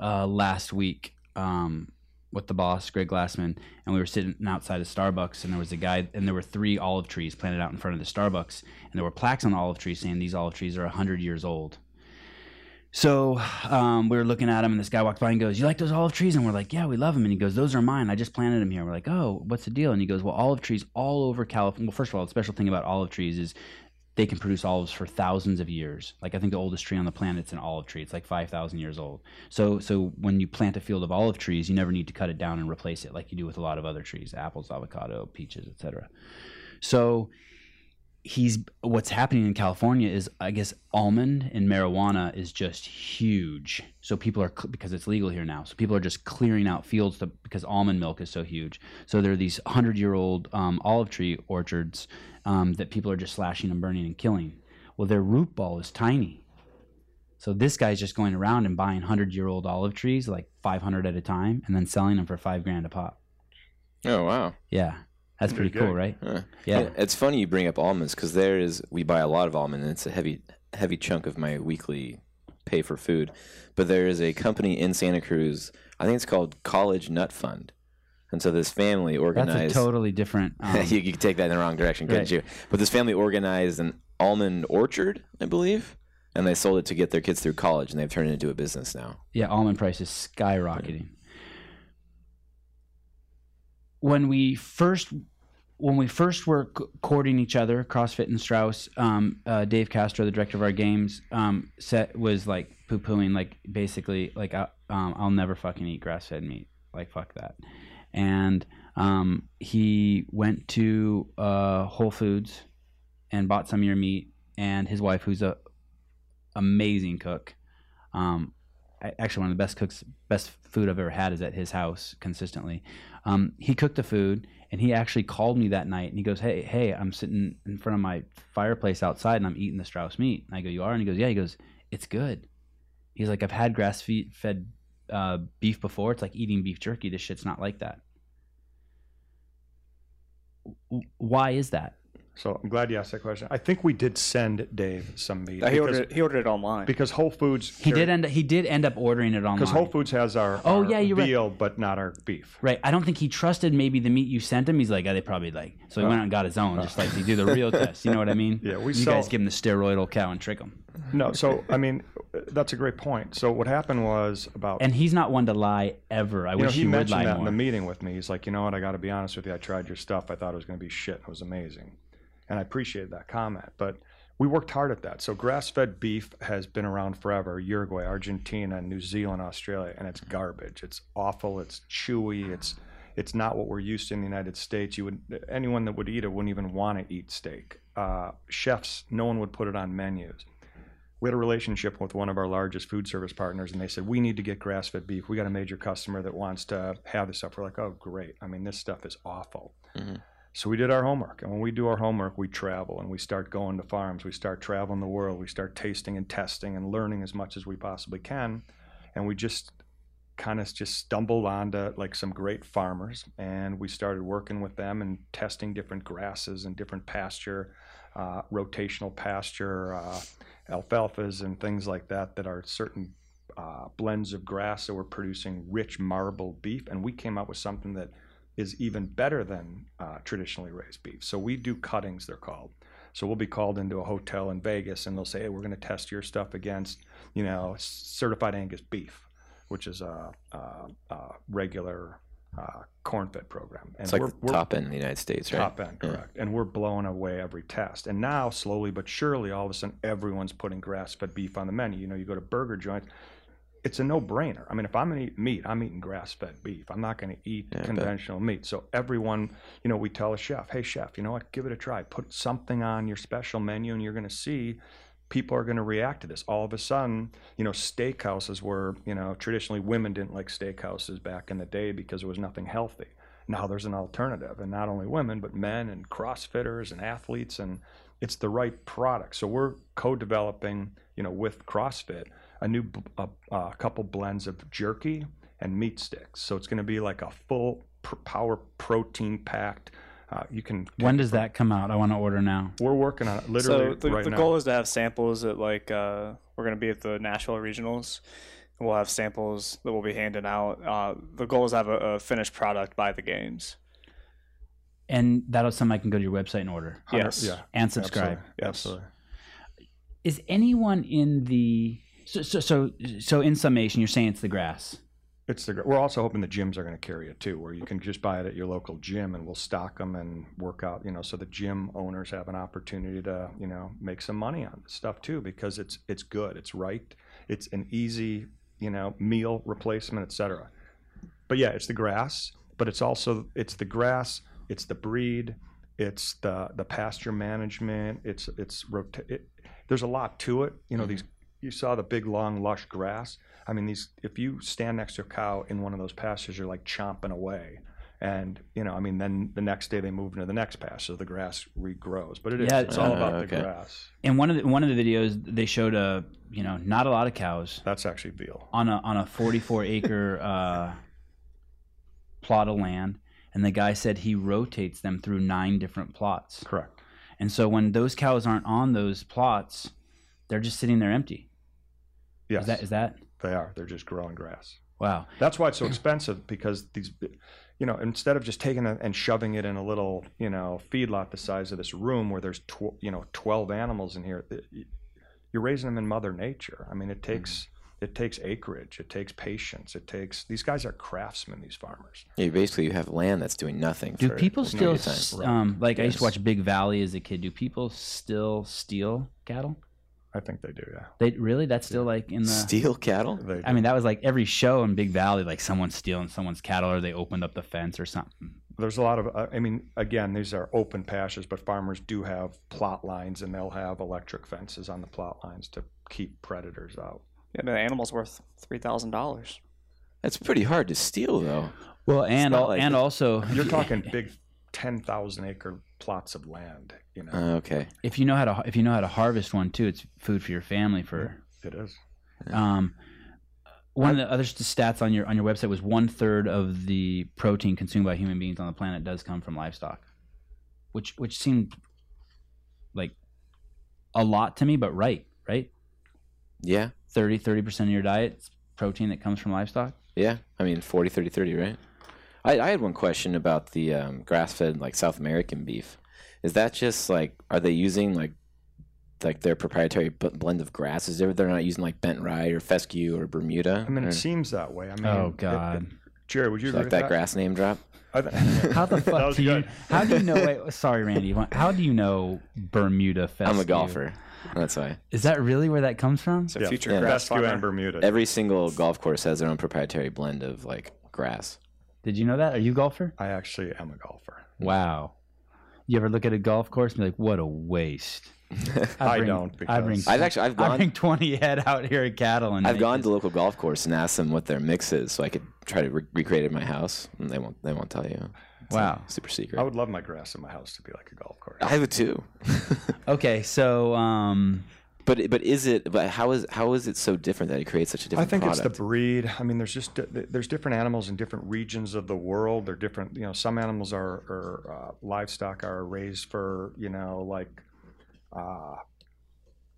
uh, last week um, with the boss, Greg Glassman, and we were sitting outside of Starbucks, and there was a guy, and there were three olive trees planted out in front of the Starbucks, and there were plaques on the olive trees saying these olive trees are hundred years old. So um, we were looking at them, and this guy walked by and goes, "You like those olive trees?" And we're like, "Yeah, we love them." And he goes, "Those are mine. I just planted them here." We're like, "Oh, what's the deal?" And he goes, "Well, olive trees all over California. Well, first of all, the special thing about olive trees is they can produce olives for thousands of years. Like I think the oldest tree on the planet is an olive tree. It's like five thousand years old. So so when you plant a field of olive trees, you never need to cut it down and replace it like you do with a lot of other trees, apples, avocado, peaches, etc. So he's what's happening in California is I guess almond and marijuana is just huge. So people are because it's legal here now. So people are just clearing out fields to, because almond milk is so huge. So there are these hundred year old um, olive tree orchards um, that people are just slashing and burning and killing. Well, their root ball is tiny. So this guy's just going around and buying hundred year old olive trees, like five hundred at a time, and then selling them for five grand a pop. Oh wow. Yeah, that's pretty Pretty cool, right? Huh. Yeah. It's funny you bring up almonds because there is we buy a lot of almond and it's a heavy heavy chunk of my weekly pay for food. But there is a company in Santa Cruz. I think it's called College Nut Fund. And so this family organized. That's organized a totally different. Um, you, you could take that in the wrong direction, couldn't Right. you? But this family organized an almond orchard, I believe, and they sold it to get their kids through college, and they've turned it into a business now. yeah, almond prices skyrocketing. When we first when we first were courting each other, CrossFit and Strauss, um, uh, Dave Castro, the director of our games, um, set was like poo pooing, like basically, like I, um, I'll never fucking eat grass fed meat, like fuck that. And um, he went to uh, Whole Foods and bought some of your meat, and his wife, who's a amazing cook, um, actually one of the best cooks, best food I've ever had is at his house consistently. Um, he cooked the food, and he actually called me that night, and he goes, "Hey, hey, I'm sitting in front of my fireplace outside, and I'm eating the Strauss meat." And I go, "You are?" And he goes, "Yeah." He goes, "It's good." He's like, "I've had grass fed uh, beef before. It's like eating beef jerky. This shit's not like that." Why is that? So I'm glad you asked that question. I think we did send Dave some meat uh, he because, ordered it, he ordered it online. because Whole Foods He did end. He did end up ordering it online. because Whole Foods has our, Oh, our yeah, you're right. veal, but not our beef. Right. I don't think he trusted maybe the meat you sent him. He's like, oh, they probably like. So he uh, went out and got his own, just like to do the real test. You know what I mean? Yeah, we You sell- guys give him the steroidal cow and trick him. No, so I mean, that's a great point. So what happened was about And he's not one to lie ever. I you know wish he he, would mentioned lie that in more. the meeting with me. He's like, you know what? I got to be honest with you. I tried your stuff. I thought it was going to be shit. It was amazing, and I appreciated that comment. But we worked hard at that. So grass-fed beef has been around forever. Uruguay, Argentina, New Zealand, Australia, and it's garbage. It's awful. It's chewy. It's it's not what we're used to in the United States. You would anyone that would eat it wouldn't even want to eat steak. Uh, chefs, no one would put it on menus. We had a relationship with one of our largest food service partners, and they said we need to get grass-fed beef. We got a major customer that wants to have this stuff. We're like, oh, great. I mean, this stuff is awful. Mhm. So we did our homework, and when we do our homework, we travel and we start going to farms. We start traveling the world. We start tasting and testing and learning as much as we possibly can, and we just kind of just stumbled onto like some great farmers, and we started working with them and testing different grasses and different pasture, uh, rotational pasture, uh, alfalfas, and things like that that are certain uh, blends of grass that were producing rich marble beef, and we came up with something that is even better than uh, traditionally raised beef. So we do cuttings, they're called. So we'll be called into a hotel in Vegas, and they'll say, "Hey, we're going to test your stuff against, you know, certified Angus beef, which is a, a, a regular uh, corn fed program. And It's like we're, the we're top end in the United States, right? top end, Yeah. correct. And we're blowing away every test. And now, slowly but surely, all of a sudden, everyone's putting grass fed beef on the menu. You know, you go to burger joints, it's a no brainer. I mean, if I'm going to eat meat, I'm eating grass fed beef. I'm not going to eat Yeah, conventional meat. So, everyone, you know, we tell a chef, hey, chef, you know what? Give it a try. Put something on your special menu, and you're going to see people are going to react to this. All of a sudden, you know, steakhouses were, you know, traditionally women didn't like steakhouses back in the day because there was nothing healthy. Now there's an alternative, and not only women, but men and CrossFitters and athletes, and it's the right product. So we're co-developing, you know, with CrossFit a new b- a, a couple blends of jerky and meat sticks. So it's going to be like a full pr- power protein packed. Uh, you can. When does that come out? I want to order now. We're working on it literally so the, right the now. goal is to have samples at like uh, we're going to be at the Nashville regionals. We'll have samples that we'll be handing out. Uh, the goal is to have a, a finished product by the games. And that'll something I can go to your website and order Yes. Yeah. and subscribe. Absolutely. Yes. Absolutely. Is anyone in the so, so so so in summation, you're saying it's the grass. It's the. We're also hoping the gyms are going to carry it too, where you can just buy it at your local gym, and we'll stock them and work out. You know, so the gym owners have an opportunity to you know make some money on this stuff too, because it's it's good, it's right, it's an easy you know meal replacement, etc. But yeah, it's the grass, but it's also it's the grass, it's the breed, it's the the pasture management, it's it's rota- it, there's a lot to it. You know, mm-hmm. these you saw the big long lush grass. I mean, these if you stand next to a cow in one of those pastures, you're like chomping away. And you know, I mean, then the next day they move into the next pasture, the grass regrows. But it is Yeah, it's all uh, about okay. the grass. In one of the one of the videos, they showed a you know not a lot of cows That's actually veal. on a on a 44 acre uh, plot of land, and the guy said he rotates them through nine different plots. Correct. And so when those cows aren't on those plots, they're just sitting there empty. Yes, Is that is that they are. They're just growing grass. wow? That's why it's so expensive because these, you know, instead of just taking it and shoving it in a little, you know, feedlot the size of this room where there's, tw- you know, 12 animals in here, you're raising them in Mother Nature. I mean, it takes it takes acreage, it takes patience, it takes. These guys are craftsmen. These farmers. Yeah, basically you have land that's doing nothing. Do for people still, period of time. s- Right. um, like I used to watch Big Valley as a kid? Do people still steal cattle? I think they do. Yeah, They really? That's still like in the. steal cattle? I mean, that was like every show in Big Valley, like someone's stealing someone's cattle or they opened up the fence or something. there's a lot of. uh, I mean, again, these are open pastures, but farmers do have plot lines, and they'll have electric fences on the plot lines to keep predators out. Yeah, the animal's worth three thousand dollars. That's pretty hard to steal, though. Well, and like and it- also, You're talking big, ten thousand acre plots of land. You know, Uh, okay. if you know how to if you know how to harvest one too, it's food for your family for it is. Um, one of the other stats on your on your website was one third of the protein consumed by human beings on the planet does come from livestock, which which seemed like a lot to me, but right, right? Yeah. 30 percent of your diet is protein that comes from livestock. Yeah. I mean, 40, 30, 30, right? I, I had one question about the um, grass fed, like South American beef. Is that just like, are they using like, like their proprietary b- blend of grasses? They're, they're not using like bent rye or fescue or Bermuda? I mean, or, it seems that way. I mean, Oh God! it- Jerry, would you agree like with that, that? grass name drop? How the fuck do you? good. How do you know? Wait, sorry, Randy. How do you know Bermuda fescue? I'm a golfer. That's why. Is that really where that comes from? It's a Yeah, future yeah. grass Fescue and Bermuda. Every single golf course has their own proprietary blend of like grass. Did you know that? Are you a golfer? I actually am a golfer. Wow. You ever look at a golf course and be like, what a waste? I bring- don't I bring. I've actually I've gone, I gone bring 20 head out here at cattle. and I've gone just- to local golf course and asked them what their mix is, so I could try to re- recreate it in my house. And they won't. They won't tell you. It's Wow. like super secret. I would love my grass in my house to be like a golf course. I would too. Okay, so um, but but is it? But how is how is it so different that it creates such a different? I think it's the breed. I mean, there's just there's different animals in different regions of the world. They're different. You know, some animals are, are uh, livestock are raised for you know like uh,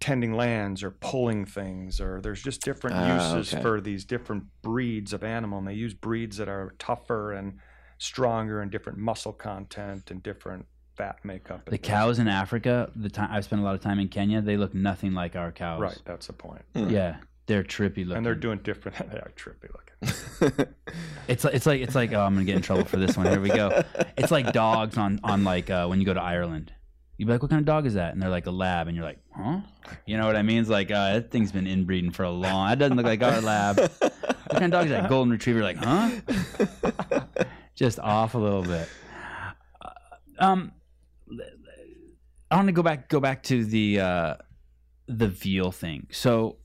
tending lands or pulling things, or there's just different Ah, uses okay. for these different breeds of animal. And they use breeds that are tougher and stronger and different muscle content and different fat makeup. the cows in Africa, the time I've spent a lot of time in Kenya, they look nothing like our cows. Right, that's the point. Hmm. Yeah. They're trippy looking. and they're doing different. they are trippy looking. It's like it's like it's like oh, I'm gonna get in trouble for this one. Here we go. It's like dogs on on like uh, when you go to Ireland. You'd be like, "What kind of dog is that?" And they're like a lab, and you're like, "Huh?" You know what I mean? It's like uh, that thing's been inbreeding for a long. That doesn't look like our lab. What kind of dog is that? Golden retriever? Like, huh? Just off a little bit. Uh, Um, I want to go back go back to the uh, the veal thing. So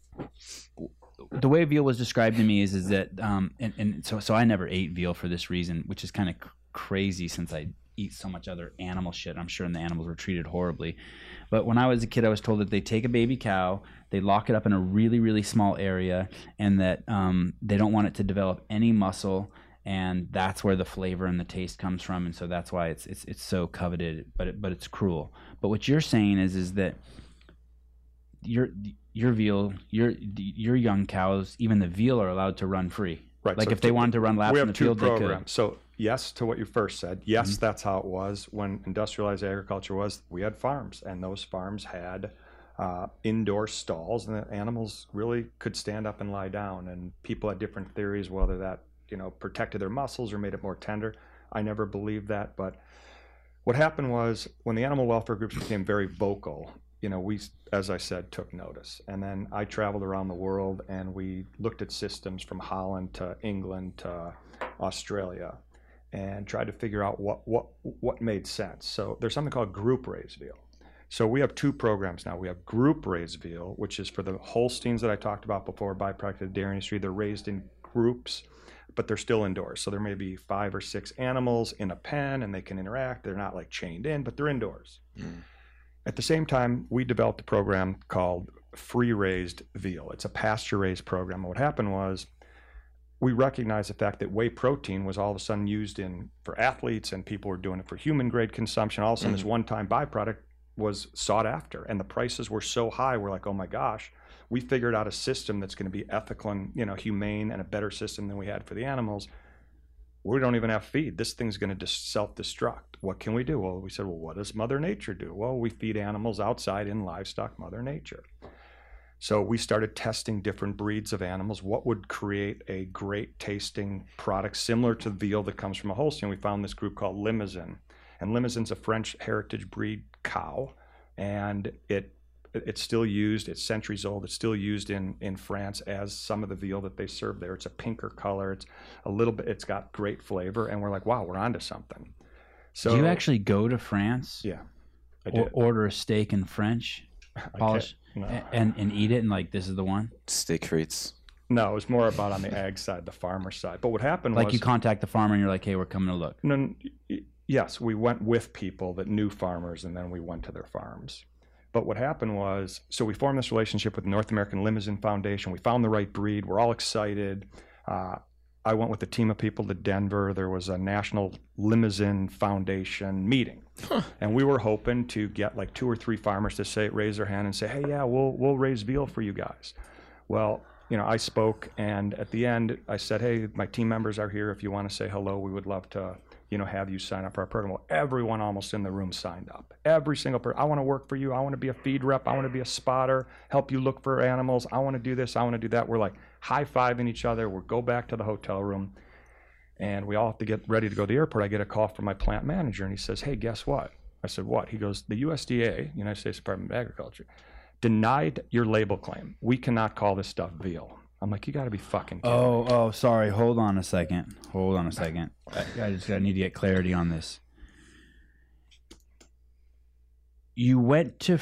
the way veal was described to me is is that um and, and so so I never ate veal for this reason, which is kind of crazy since I eat so much other animal shit. I'm sure the animals were treated horribly. But when I was a kid, I was told that they take a baby cow, they lock it up in a really really small area, and that um, they don't want it to develop any muscle. And that's where the flavor and the taste comes from, and so that's why it's it's it's so coveted. But it, but it's cruel. But what you're saying is is that your your veal, your your young cows, even the veal are allowed to run free. Right, Like so if they wanted to run laps we in the two field, they could. programs. So yes, to what you first said, yes, Mm-hmm. that's how it was when industrialized agriculture was. We had farms, and those farms had uh, indoor stalls, and the animals really could stand up and lie down. And people had different theories whether that you know protected their muscles or made it more tender. I never believed that, but what happened was when the animal welfare groups became very vocal you know we as i said took notice. And then i traveled around the world and we looked at systems from holland to england to australia and tried to figure out what what what made sense. So there's something called group raised veal. So we have two programs now. We have group raised veal which is for the holsteins that i talked about before byproduct of the dairy industry. They're raised in groups but they're still indoors. So there may be five or six animals in a pen and they can interact. They're not like chained in, but they're indoors. Mm. At the same time, we developed a program called Free Raised Veal. It's a pasture raised program. And what happened was we recognized the fact that whey protein was all of a sudden used in for athletes and people were doing it for human grade consumption. All of a sudden, this one time byproduct was sought after and the prices were so high. We're like, oh my gosh, we figured out a system that's going to be ethical and you know humane and a better system than we had for the animals. We don't even have feed. This thing's going to self-destruct. What can we do? Well we said well what does mother nature do? Well we feed animals outside in livestock mother nature. So we started testing different breeds of animals. What would create a great tasting product similar to veal that comes from a holstein? We found this group called limousin. And limousin's a french heritage breed cow and it it's still used. It's centuries old. It's still used in in France as some of the veal that they serve there. It's a pinker color. It's a little bit. It's got great flavor, and we're like, wow, we're onto something. So Do you actually go to France yeah, I or did. order a steak in French, polish, no. and and eat it, and like this is the one? Steak frites. no, it was more about on the ag side, the farmer side. But what happened Like was you contact the farmer and you're like, hey, we're coming to look. No, yes, we went with people that knew farmers, and then we went to their farms. But what happened was, so we formed this relationship with the North American Limousin Foundation. We found the right breed. We're all excited. Uh, I went with a team of people to Denver. There was a National Limousin Foundation meeting, and we were hoping to get like two or three farmers to say, raise their hand and say, "Hey, yeah, we'll we'll raise veal for you guys." Well, you know, I spoke, and at the end, I said, "Hey, my team members are here. If you want to say hello, we would love to, you know, have you sign up for our program." Well, everyone almost in the room signed up. Every single person. I want to work for you. I want to be a feed rep. I want to be a spotter. Help you look for animals. I want to do this. I want to do that. We're like high fiving each other. We'll go back to the hotel room, and we all have to get ready to go to the airport. I get a call from my plant manager, and he says, "Hey, guess what?" I said, "What?" He goes, "The USDA, United States Department of Agriculture." denied your label claim. We cannot call this stuff veal. I'm like, you got to be fucking kidding. Oh, me." Oh, oh, sorry. Hold on a second. Hold on a second. I, I just I need to get clarity on this. You went to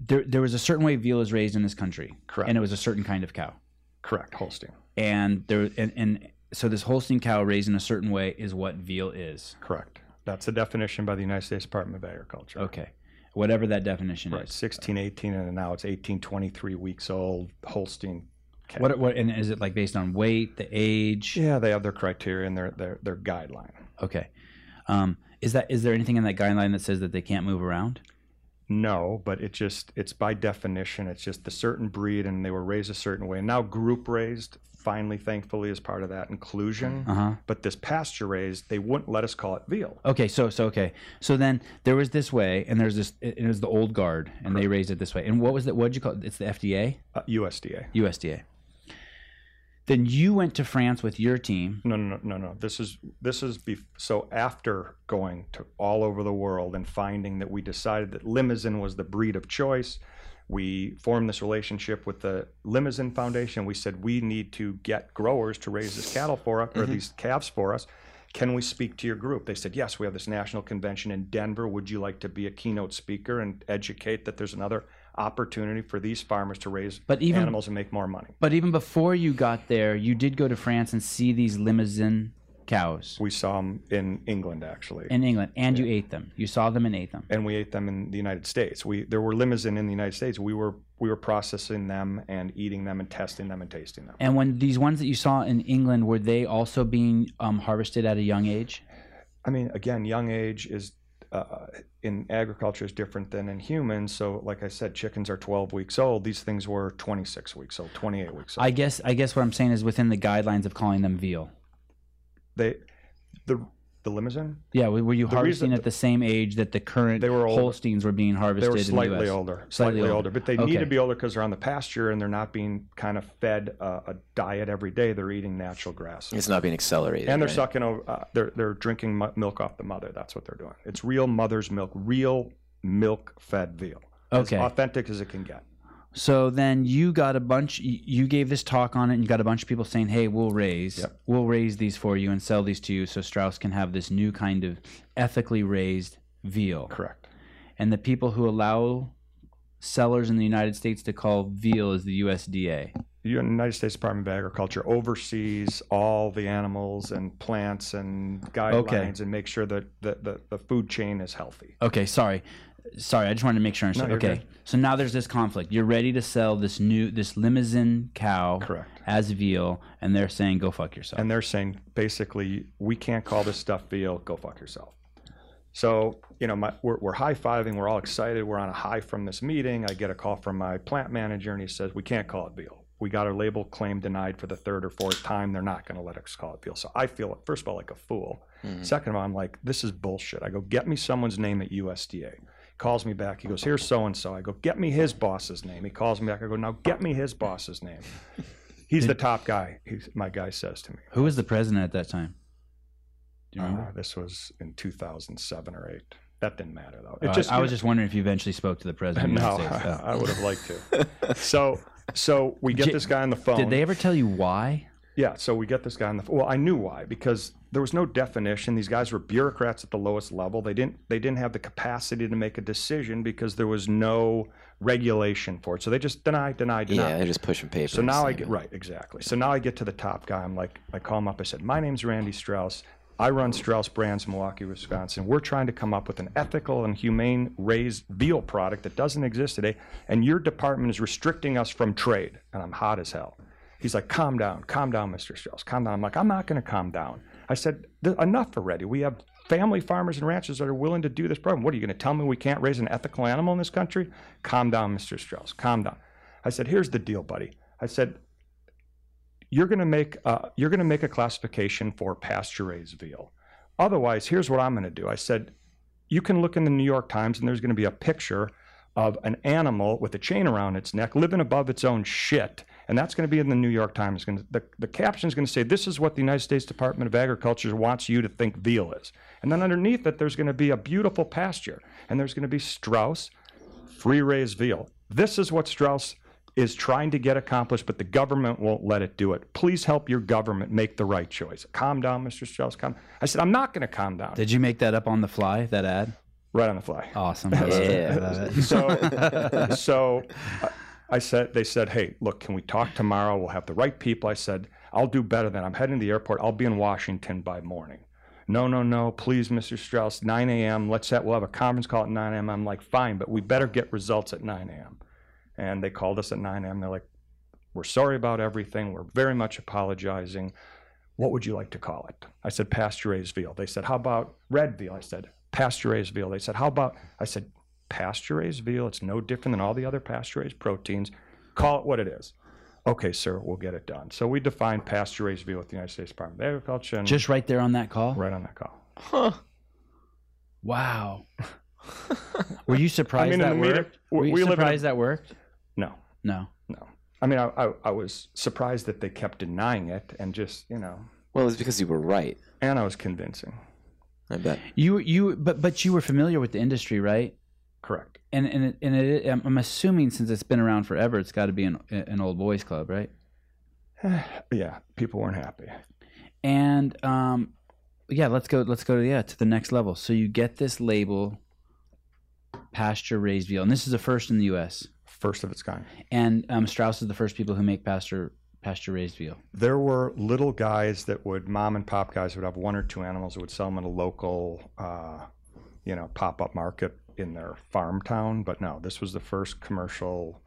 there. There was a certain way veal is raised in this country, Correct. and it was a certain kind of cow. Correct, Holstein. And there and, and so this Holstein cow raised in a certain way is what veal is. Correct. That's the definition by the United States Department of Agriculture. Okay, whatever that definition Right, is. 16, 18, and now it's 18, 23 weeks old, Holstein. Cow. What what and is it like based on weight, the age? Yeah, they have their criteria and their their their guideline. Okay. Um, is that is there anything in that guideline that says that they can't move around? No, but it just it's by definition it's just the certain breed and they were raised a certain way. And now group raised finally thankfully is part of that inclusion. Uh huh. But this pasture raised, they wouldn't let us call it veal. Okay, so so okay, so then there was this way, and there's this. It it was the old guard, and they raised it this way. And what was that? What'd you call it? It's the FDA, Uh, USDA. USDA. Then you went to France with your team. No, no, no, no, no. This is this is bef- so after going to all over the world and finding that we decided that Limousin was the breed of choice. We formed this relationship with the Limousin Foundation. We said we need to get growers to raise this cattle for us or mm-hmm. these calves for us. Can we speak to your group? They said yes. We have this national convention in Denver. Would you like to be a keynote speaker and educate that there's another opportunity for these farmers to raise But even- animals and make more money? But even before you got there, you did go to France and see these Limousin cows We saw them in England actually. in England, and you ate them. You saw them and ate them. and we ate them in the United States. We there were limousin in the United States. We were we were processing them and eating them and testing them and tasting them. And when these ones that you saw in England, were they also being um, harvested at a young age? I mean, again, young age is uh, in agriculture is different than in humans. So, like I said, chickens are 12 weeks old. These things were 26 weeks old, 28 weeks old. I guess I guess what I'm saying is within the guidelines of calling them veal. they the the limousin Yeah, were were you The harvesting at the same age that the current They were older. Holsteins were being harvested? they harvested were in the slightly US? older, Slightly slightly, older. older. but they Okay. need to be older because they're on the pasture and they're not being kind of fed uh, a diet every day. They're eating natural grass. It's not being accelerated. and they're right? sucking over uh, they're they're drinking mu- milk off the mother that's what they're doing it's real mother's milk real milk fed veal Okay. as authentic as it can get So then you got a bunch. You gave this talk on it, and you got a bunch of people saying, "Hey, we'll raise, Yep. we'll raise these for you and sell these to you, so Strauss can have this new kind of ethically raised veal." correct And the people who allow sellers in the United States to call veal is the USDA. the united states department of agriculture oversees all the animals and plants and guidelines and make sure that the, the, the food chain is healthy Okay, sorry, sorry. I just wanted to make sure. I okay, good. so now there's this conflict. You're ready to sell this new this Limousin cow Correct. as veal, and they're saying, "Go fuck yourself." and they're saying basically we can't call this stuff veal go fuck yourself so you know my, we're, we're high-fiving we're all excited we're on a high from this meeting i get a call from my plant manager and he says we can't call it veal we got our label claim denied for the third or fourth time they're not going to let us call it veal so i feel first of all like a fool mm-hmm. second of all i'm like this is bullshit i go get me someone's name at usda calls me back he goes here's so and so i go get me his boss's name he calls me back i go now get me his boss's name he's the top guy he's, my guy says to me Who was the president at that time? Do you remember? uh, this was in 2007 or 8. That didn't matter though. Uh, I was just wondering if you eventually spoke to the president. no, States. I, I would have liked to. So, so we get J- this guy on the phone. Did they ever tell you why? Yeah, so we get this guy on the. Well, I knew why because there was no definition. These guys were bureaucrats at the lowest level. They didn't they didn't have the capacity to make a decision because there was no regulation for it. So they just deny, deny, deny. Yeah, they're just pushing papers. So now I get right, exactly. So now I get to the top guy. I'm like, I call him up. I said, "My name's Randy Strauss. I run Strauss Brands, Milwaukee, Wisconsin. We're trying to come up with an ethical and humane raised veal product that doesn't exist today, and your department is restricting us from trade." And I'm hot as hell. He's like, "Calm down, calm down, Mr. Strauss, calm down." I'm like, "I'm not going to calm down." I said, "Enough already. We have." Family farmers and ranchers that are willing to do this program. What are you going to tell me we can't raise an ethical animal in this country? Calm down, Mr. Strauss. Calm down. I said, "Here's the deal, buddy." I said, you're going to make uh, you're going to make a classification for pasture raised veal. Otherwise, here's what I'm going to do. I said, you can look in the New York Times and there's going to be a picture of an animal with a chain around its neck living above its own shit, and that's going to be in the New York Times. Going to, the the caption is going to say, "This is what the United States Department of Agriculture wants you to think veal is," and then underneath it, there's going to be a beautiful pasture, and there's going to be Strauss free range veal. This is what Strauss is trying to get accomplished, but the government won't let it do it. Please help your government make the right choice. Calm down, Mr. Strauss. Calm. I said, I'm not going to calm down. Did you make that up on the fly? That ad? Right on the fly. Awesome. I love it. I Yeah. So, so uh, I said, they said, hey, look, can we talk tomorrow? We'll have the right people. I said, I'll do better than I'm heading to the airport. I'll be in Washington by morning. No, no, no, please, Mr. Strauss, 9 a.m. Let's have, we'll have a conference call at 9 a.m. I'm like, fine, but we better get results at 9 a.m. And they called us at 9 a.m. They're like, we're sorry about everything. We're very much apologizing. What would you like to call it? I said, pasture raised veal. They said, how about red veal? I said, pasture raised veal. They said, how about, I said, pasture raised veal. It's no different than all the other pasture raised proteins. Call it what it is. Okay, sir, we'll get it done. So we defined pasture raised veal with the United States Department of Agriculture and Just right there on that call. right on that call. Huh. Wow. Were you surprised I mean, that the meeting- worked? Were we- you we live in a- surprised that worked? No, No. no. I mean, I, I, I was surprised that they kept denying it and just, you know, Well, it's because you were right. and I was convincing. I bet. You you but but you were familiar with the industry, right? Correct. And and it, and it, I'm- assuming since it's been around forever, it's got to be an an old boys club, right? yeah, people weren't happy. And um, yeah, let's go. Let's go to yeah to the next level. So you get this label, pasture raised veal, and this is the first in the U.S. First of its kind. And um, Strauss is the first people who make pasture pasture raised veal. There were little guys that would, mom and pop guys would have one or two animals that would sell them at a local, uh, you know, pop up market in their farm town. But no, this was the first commercial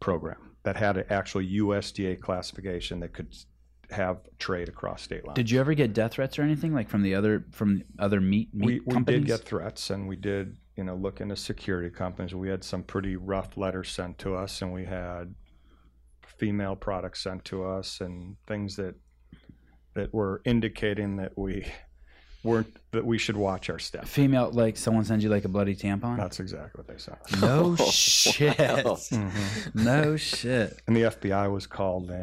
program that had an actual USDA classification that could have trade across state lines. Did you ever get death threats or anything like from the other from other meat meat we, we companies? did get threats and we did you know look into security companies we had some pretty rough letters sent to us and we had female products sent to us and things that that were indicating that we weren't that we should watch our step female like someone sends you like a bloody tampon. that's exactly what they said no Oh, shit. Mhm. No shit. and the FBI was called in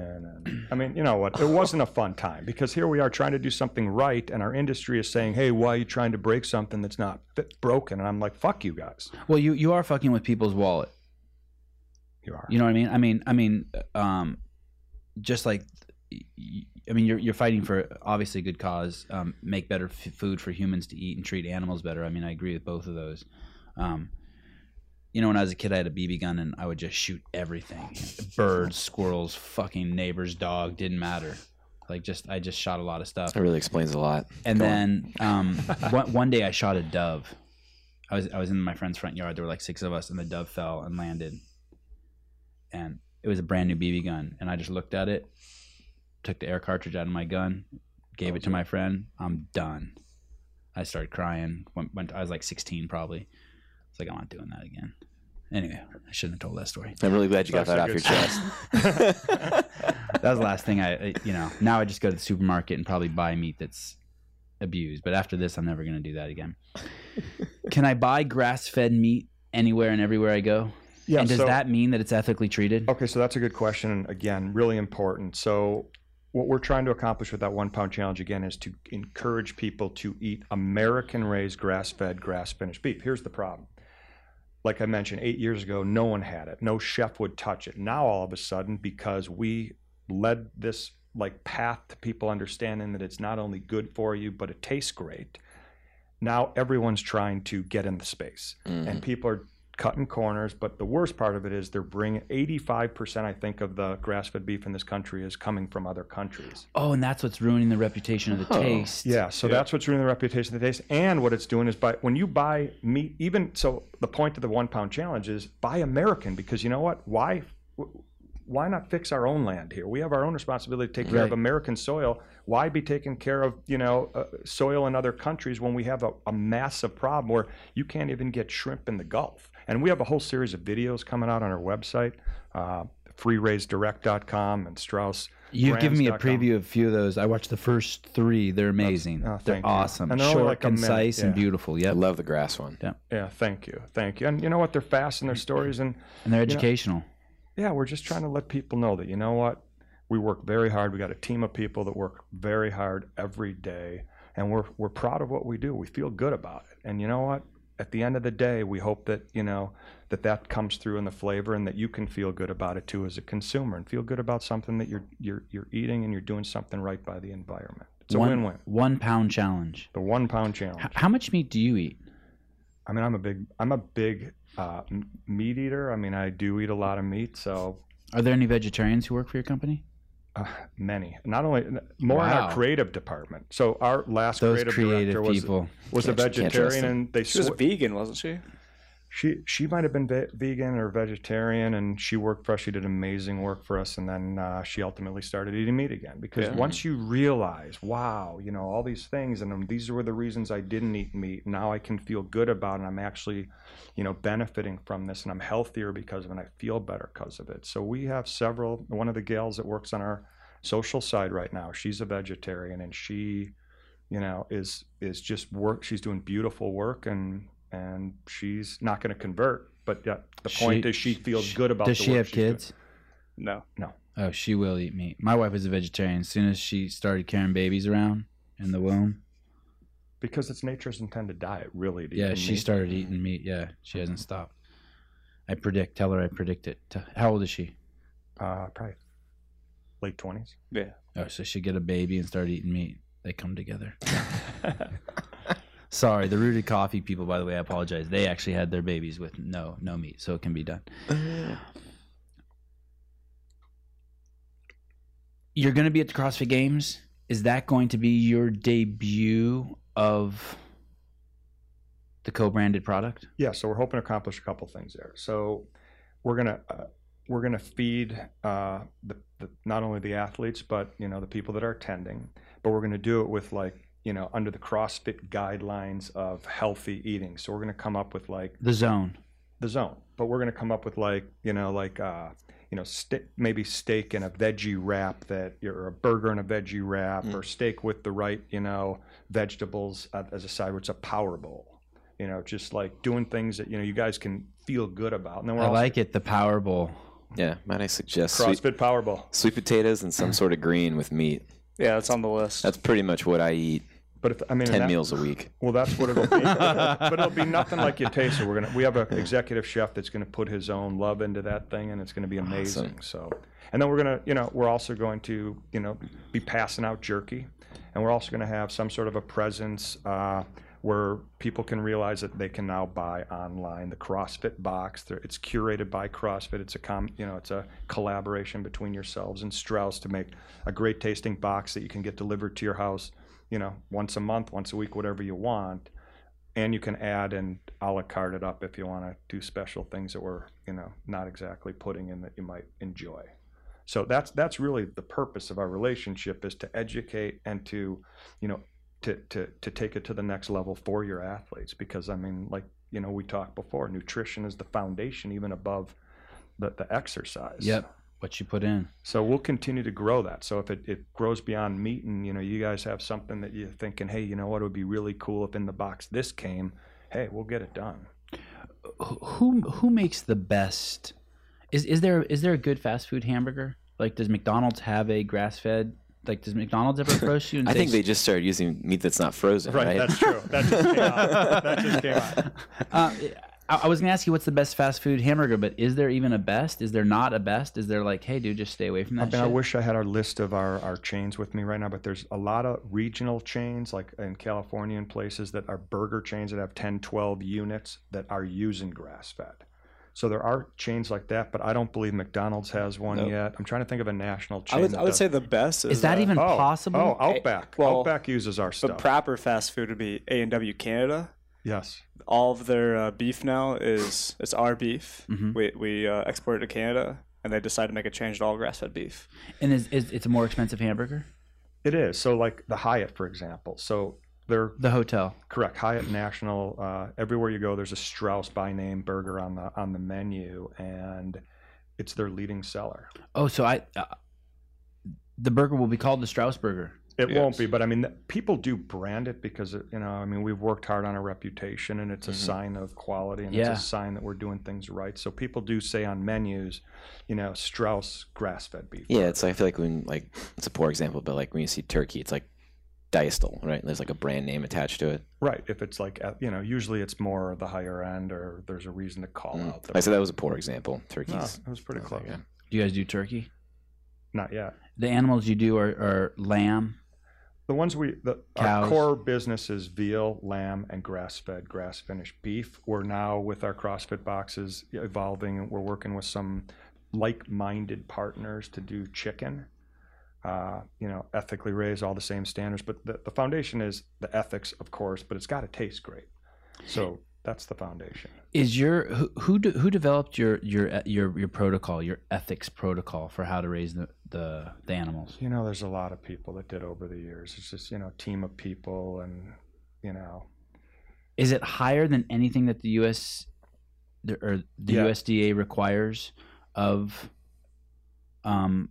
and I mean you know what it wasn't a fun time because here we are trying to do something right and our industry is saying hey why are you trying to break something that's not broken and I'm like fuck you guys Well, you you are fucking with people's wallet. you are You know what I mean? I mean, I mean, um, just like, y- I mean, you're you're fighting for obviously a good cause. Um, make better f- food for humans to eat and treat animals better. I mean, I agree with both of those. Um, you know, when I was a kid, I had a BB gun and I would just shoot everything: birds, squirrels, fucking neighbor's dog. Didn't matter. Like, just I just shot a lot of stuff. That really explains a lot. And Go then um, one, one day I shot a dove. I was I was in my friend's front yard. There were like six of us, and the dove fell and landed. And it was a brand new BB gun, and I just looked at it, took the air cartridge out of my gun, gave it to my friend. I'm done. I started crying. Went, went I was like 16 probably. It's like I'm not doing that again. Anyway, I shouldn't have told that story. I'm really glad you got that off good your chest. That was the last thing I, I- you know. Now I just go to the supermarket and probably buy meat that's abused. But after this, I'm never going to do that again. Can I buy grass-fed meat anywhere and everywhere I go? yeah and does so- that mean that it's ethically treated? Okay, so that's a good question. Again, really important. So, what we're trying to accomplish with that one pound challenge again is to encourage people to eat American raised, grass fed, grass finished beef. Here's the problem. Like I mentioned, eight years ago, no one had it. No chef would touch it. Now, all of a sudden, because we led this like path to people understanding that it's not only good for you, but it tastes great. Now everyone's trying to get in the space Mhm. and people are cutting corners. But the worst part of it is they're bringing 85%, I think, of the grass fed beef in this country is coming from other countries. Oh, and that's what's ruining the reputation of the Oh, taste. Yeah, so that's what's ruining the reputation of the taste. And what it's doing is by when you buy meat, even so, the point of the one pound challenge is buy American because you know what? Why? Why not fix our own land here? We have our own responsibility to take care of American soil. Why be taking care of you know uh, soil in other countries when we have a, a massive problem where you can't even get shrimp in the Gulf? And we have a whole series of videos coming out on our website, uh, freeraisedirect.com and Strauss. You've given me a preview of a few of those. I watched the first three. They're amazing. oh, they're you. awesome. And they're Short, like a minute, concise, and beautiful. yeah. I love the grass one. Yeah, Yeah. thank you, thank you. And you know what? They're fast in their stories, and And they're You know- educational. yeah, we're just trying to let people know that you know what, we work very hard. We got a team of people that work very hard every day, and we're we're proud of what we do. We feel good about it, and you know what? At the end of the day, we hope that you know that that comes through in the flavor, and that you can feel good about it too as a consumer, and feel good about something that you're you're you're eating, and you're doing something right by the environment. It's a win-win. One pound challenge. The one pound challenge. H- how much meat do you eat? I mean, I'm a big I'm a big uh, m- meat eater. I mean, I do eat a lot of meat, so Are there any vegetarians who work for your company? Uh, many, not only more in Wow. our creative department. So our last Those creative, creative director was people. was a Can't- can't vegetarian, and they She was sw- vegan, wasn't she? She she might have been ve- vegan or vegetarian, and she worked for us. She did amazing work for us, and then uh, she ultimately started eating meat again. Because Yeah. once you realize, wow, you know all these things, and um, these were the reasons I didn't eat meat. Now I can feel good about it. and I'm actually, you know, benefiting from this, and I'm healthier because of it. and I feel better because of it. So we have several. One of the gals that works on our social side right now, she's a vegetarian, and she, you know, is is just work. She's doing beautiful work, and and she's not going to convert. But yeah, the point is, she feels sh- good about. Does the she work have she's doing. kids? No. No. Oh, she will eat meat. My wife is a vegetarian. As soon as she started carrying babies around in the womb, because it's nature's intended diet, really. to yeah, she meat. started eating meat. Yeah, she hasn't stopped. I predict. Tell her I predict it. How old is she? uh, probably late twenties. Yeah. Oh, so she get a baby and start eating meat. They come together. Sorry, the rooted coffee people. By the way, I apologize. They actually had their babies with no no meat, so it can be done. You're going to be at the CrossFit Games. Is that going to be your debut of the co-branded product? Yeah, so we're hoping to accomplish a couple things there. So we're gonna uh, we're gonna feed uh, the, the not only the athletes but you know the people that are attending, but we're gonna do it with like you know under the CrossFit guidelines of healthy eating. So we're gonna come up with like The zone. the zone, but we're gonna come up with like you know like uh, you know ste- maybe steak and a veggie wrap that or a burger and a veggie wrap Mm. or steak with the right you know vegetables uh, as a side where it's a power bowl. You know, just like doing things that you know you guys can feel good about. And then we're I also like it. The Power Bowl. Yeah, might I suggest CrossFit Power Bowl. sweet potatoes and some sort of green with meat? Yeah, that's on the list. That's pretty much what I eat. But if I mean Ten that- meals a week. Well, that's what it'll be. but it'll be nothing like you taste it. We're gonna we have an executive chef that's gonna put his own love into that thing, and it's gonna be amazing. So, and then we're gonna you know we're also going to you know be passing out jerky, and we're also gonna have some sort of a presence. Uh, where people can realize that they can now buy online the CrossFit box. It's curated by CrossFit. It's a com, you know, it's a collaboration between yourselves and Strauss to make a great tasting box that you can get delivered to your house you know, once a month, once a week, whatever you want. And you can add and a la carte it up if you want to do special things that we're, you know, not exactly putting in that you might enjoy. So that's that's really the purpose of our relationship is to educate and to, you know, to to to take it to the next level for your athletes because I mean, like you know, we talked before, nutrition is the foundation even above the the exercise. Yep. What you put in. So we'll continue to grow that. So if it, it grows beyond meat and, you know, you guys have something that you're thinking, hey, you know what, it would be really cool if in the box this came, hey, we'll get it done. who who makes the best is is there is there a good fast food hamburger like does mcdonald's have a grass-fed like does mcdonald's ever approach you and I say, think they just started using meat that's not frozen, right? that's true. That just came out. That just came out. uh, I, I was gonna ask you what's the best fast food hamburger but is there even a best is there not a best is there like hey dude just stay away from that? I that mean, I wish I had our list of our, our chains with me right now, but there's a lot of regional chains, like in California and places that are burger chains that have 10, 12 units that are using grass fed. So there are chains like that, but I don't believe McDonald's has one Nope. yet. I'm trying to think of a national chain. I would I would say the best is, is that uh, even oh, possible Oh, Outback. well, Outback uses our stuff. the proper fast food would be A and W Canada. Yes. All of their uh, beef now is it's our beef. Mhm. We we uh, export it to Canada, and they decided to make a change to all grass fed beef. and is, is it's a more expensive hamburger It is. So like the Hyatt, for example. So they're the hotel correct. Hyatt National. Uh, everywhere you go, there's a Strauss by name burger on the on the menu, and it's their leading seller. oh so i uh, the burger will be called the strauss burger It Yes. won't be, but I mean, people do brand it because it, you know, I mean, we've worked hard on our reputation, and it's a Mhm. sign of quality, and Yeah. it's a sign that we're doing things right. So people do say on menus, you know, Strauss grass-fed beef. Yeah, it's I feel like when like it's a poor example, but like when you see turkey, it's like Diestel, right? There's like a brand name attached to it. right. If it's like, uh, you know, usually it's more the higher end, or there's a reason to call Mm. out. The I said that was a poor example. No, Turkeys. it was pretty close. okay. do you guys do turkey Not yet. the animals you do are, are lamb The ones we, the our Cows. core business is veal, lamb, and grass-fed, grass-finished beef. We're now with our CrossFit boxes evolving. We're working with some like-minded partners to do chicken. Uh, you know, ethically raised, all the same standards. But the, the foundation is the ethics, of course. But it's got to taste great. So that's the foundation. Is your who who, de, who developed your your your your protocol, your ethics protocol for how to raise the the, the animals? You know, there's a lot of people that did over the years. It's just you know, a team of people, and you know, Is it higher than anything that the U.S. the- or the Yeah. USDA requires of um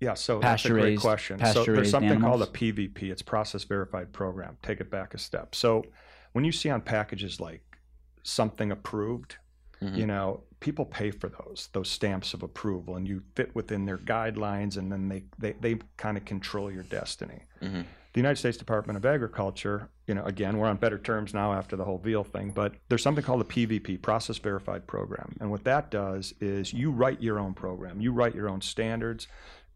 Yeah, so that's a great Pasture-raised- question. So pasture-raised there's something called a? PVP. It's process verified program. Take it back a step. So when you see on packages like something approved, Mhm. you know, people pay for those those stamps of approval, and you fit within their guidelines, and then they they, they kind of control your destiny. Mhm. The United States Department of Agriculture, you know, again, we're on better terms now after the whole veal thing, but there's something called the PVP, Process Verified Program, and what that does is you write your own program, you write your own standards,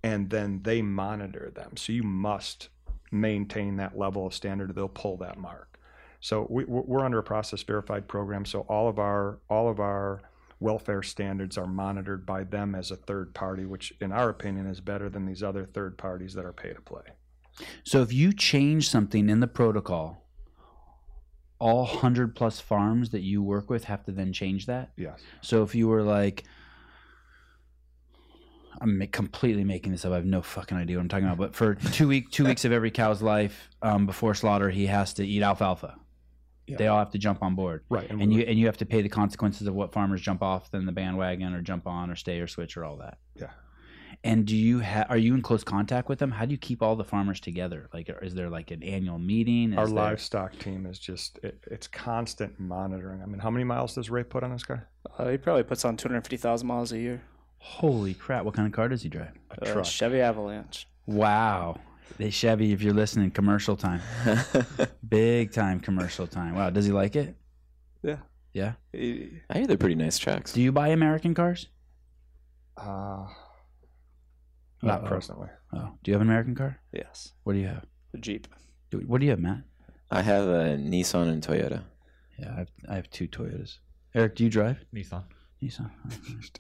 and then they monitor them. So you must maintain that level of standard. Or they'll pull that mark. So we, we're we're under a process verified program. So all of our all of our welfare standards are monitored by them as a third party, which in our opinion is better than these other third parties that are pay to play. So if you change something in the protocol, all 100 plus farms that you work with have to then change that? Yes. So if you were like, I'm completely making this up. I have no fucking idea what I'm talking about. But for two week, two weeks of every cow's life um, before slaughter, he has to eat alfalfa. They all have to jump on board, Right. and you and you have to pay the consequences of what farmers jump off then the bandwagon or jump on or stay or switch or all that. Yeah. And do you ha- are you in close contact with them? How do you keep all the farmers together? Like, is there like an annual meeting? Is our there- livestock team is just it, it's constant monitoring. I mean, how many miles does Ray put on this car? Uh, he probably puts on 250,000 miles a year. Holy crap! What kind of car does he drive? A Uh. Chevy Avalanche. Wow. They Chevy, if you're listening, commercial time. Big time commercial time. Wow. Does he like it? Yeah. Yeah. He- I hear they're pretty nice trucks. Do you buy American cars? Uh, not Uh-oh. presently. Oh. Do you have an American car? yes. What do you have? The Jeep. Do, what do you have, Matt? I have a Nissan and Toyota. Yeah, I have, I have two Toyotas. Eric, do you drive? Nissan. Nissan.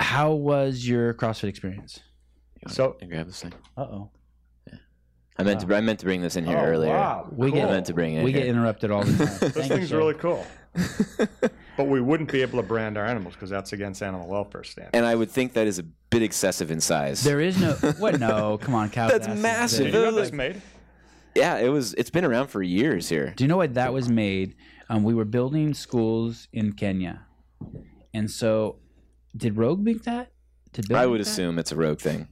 How was your CrossFit experience? You wanna So- grab this thing. Uh oh. I meant to. I meant to bring this in here earlier. Wow. We I get- meant to bring it. We get interrupted all the time. This Thank you, thing's Shay. really cool. But we wouldn't be able to brand our animals because that's against animal welfare standards. and I would think that is a bit excessive in size. There is no what? No, come on, cow. That's asses. massive. Did you have this made? yeah, it was. It's been around for years here. Do you know why that was made? Um, we were building schools in Kenya, and so did Rogue make that? Did Bill I make would that? assume it's a rogue thing.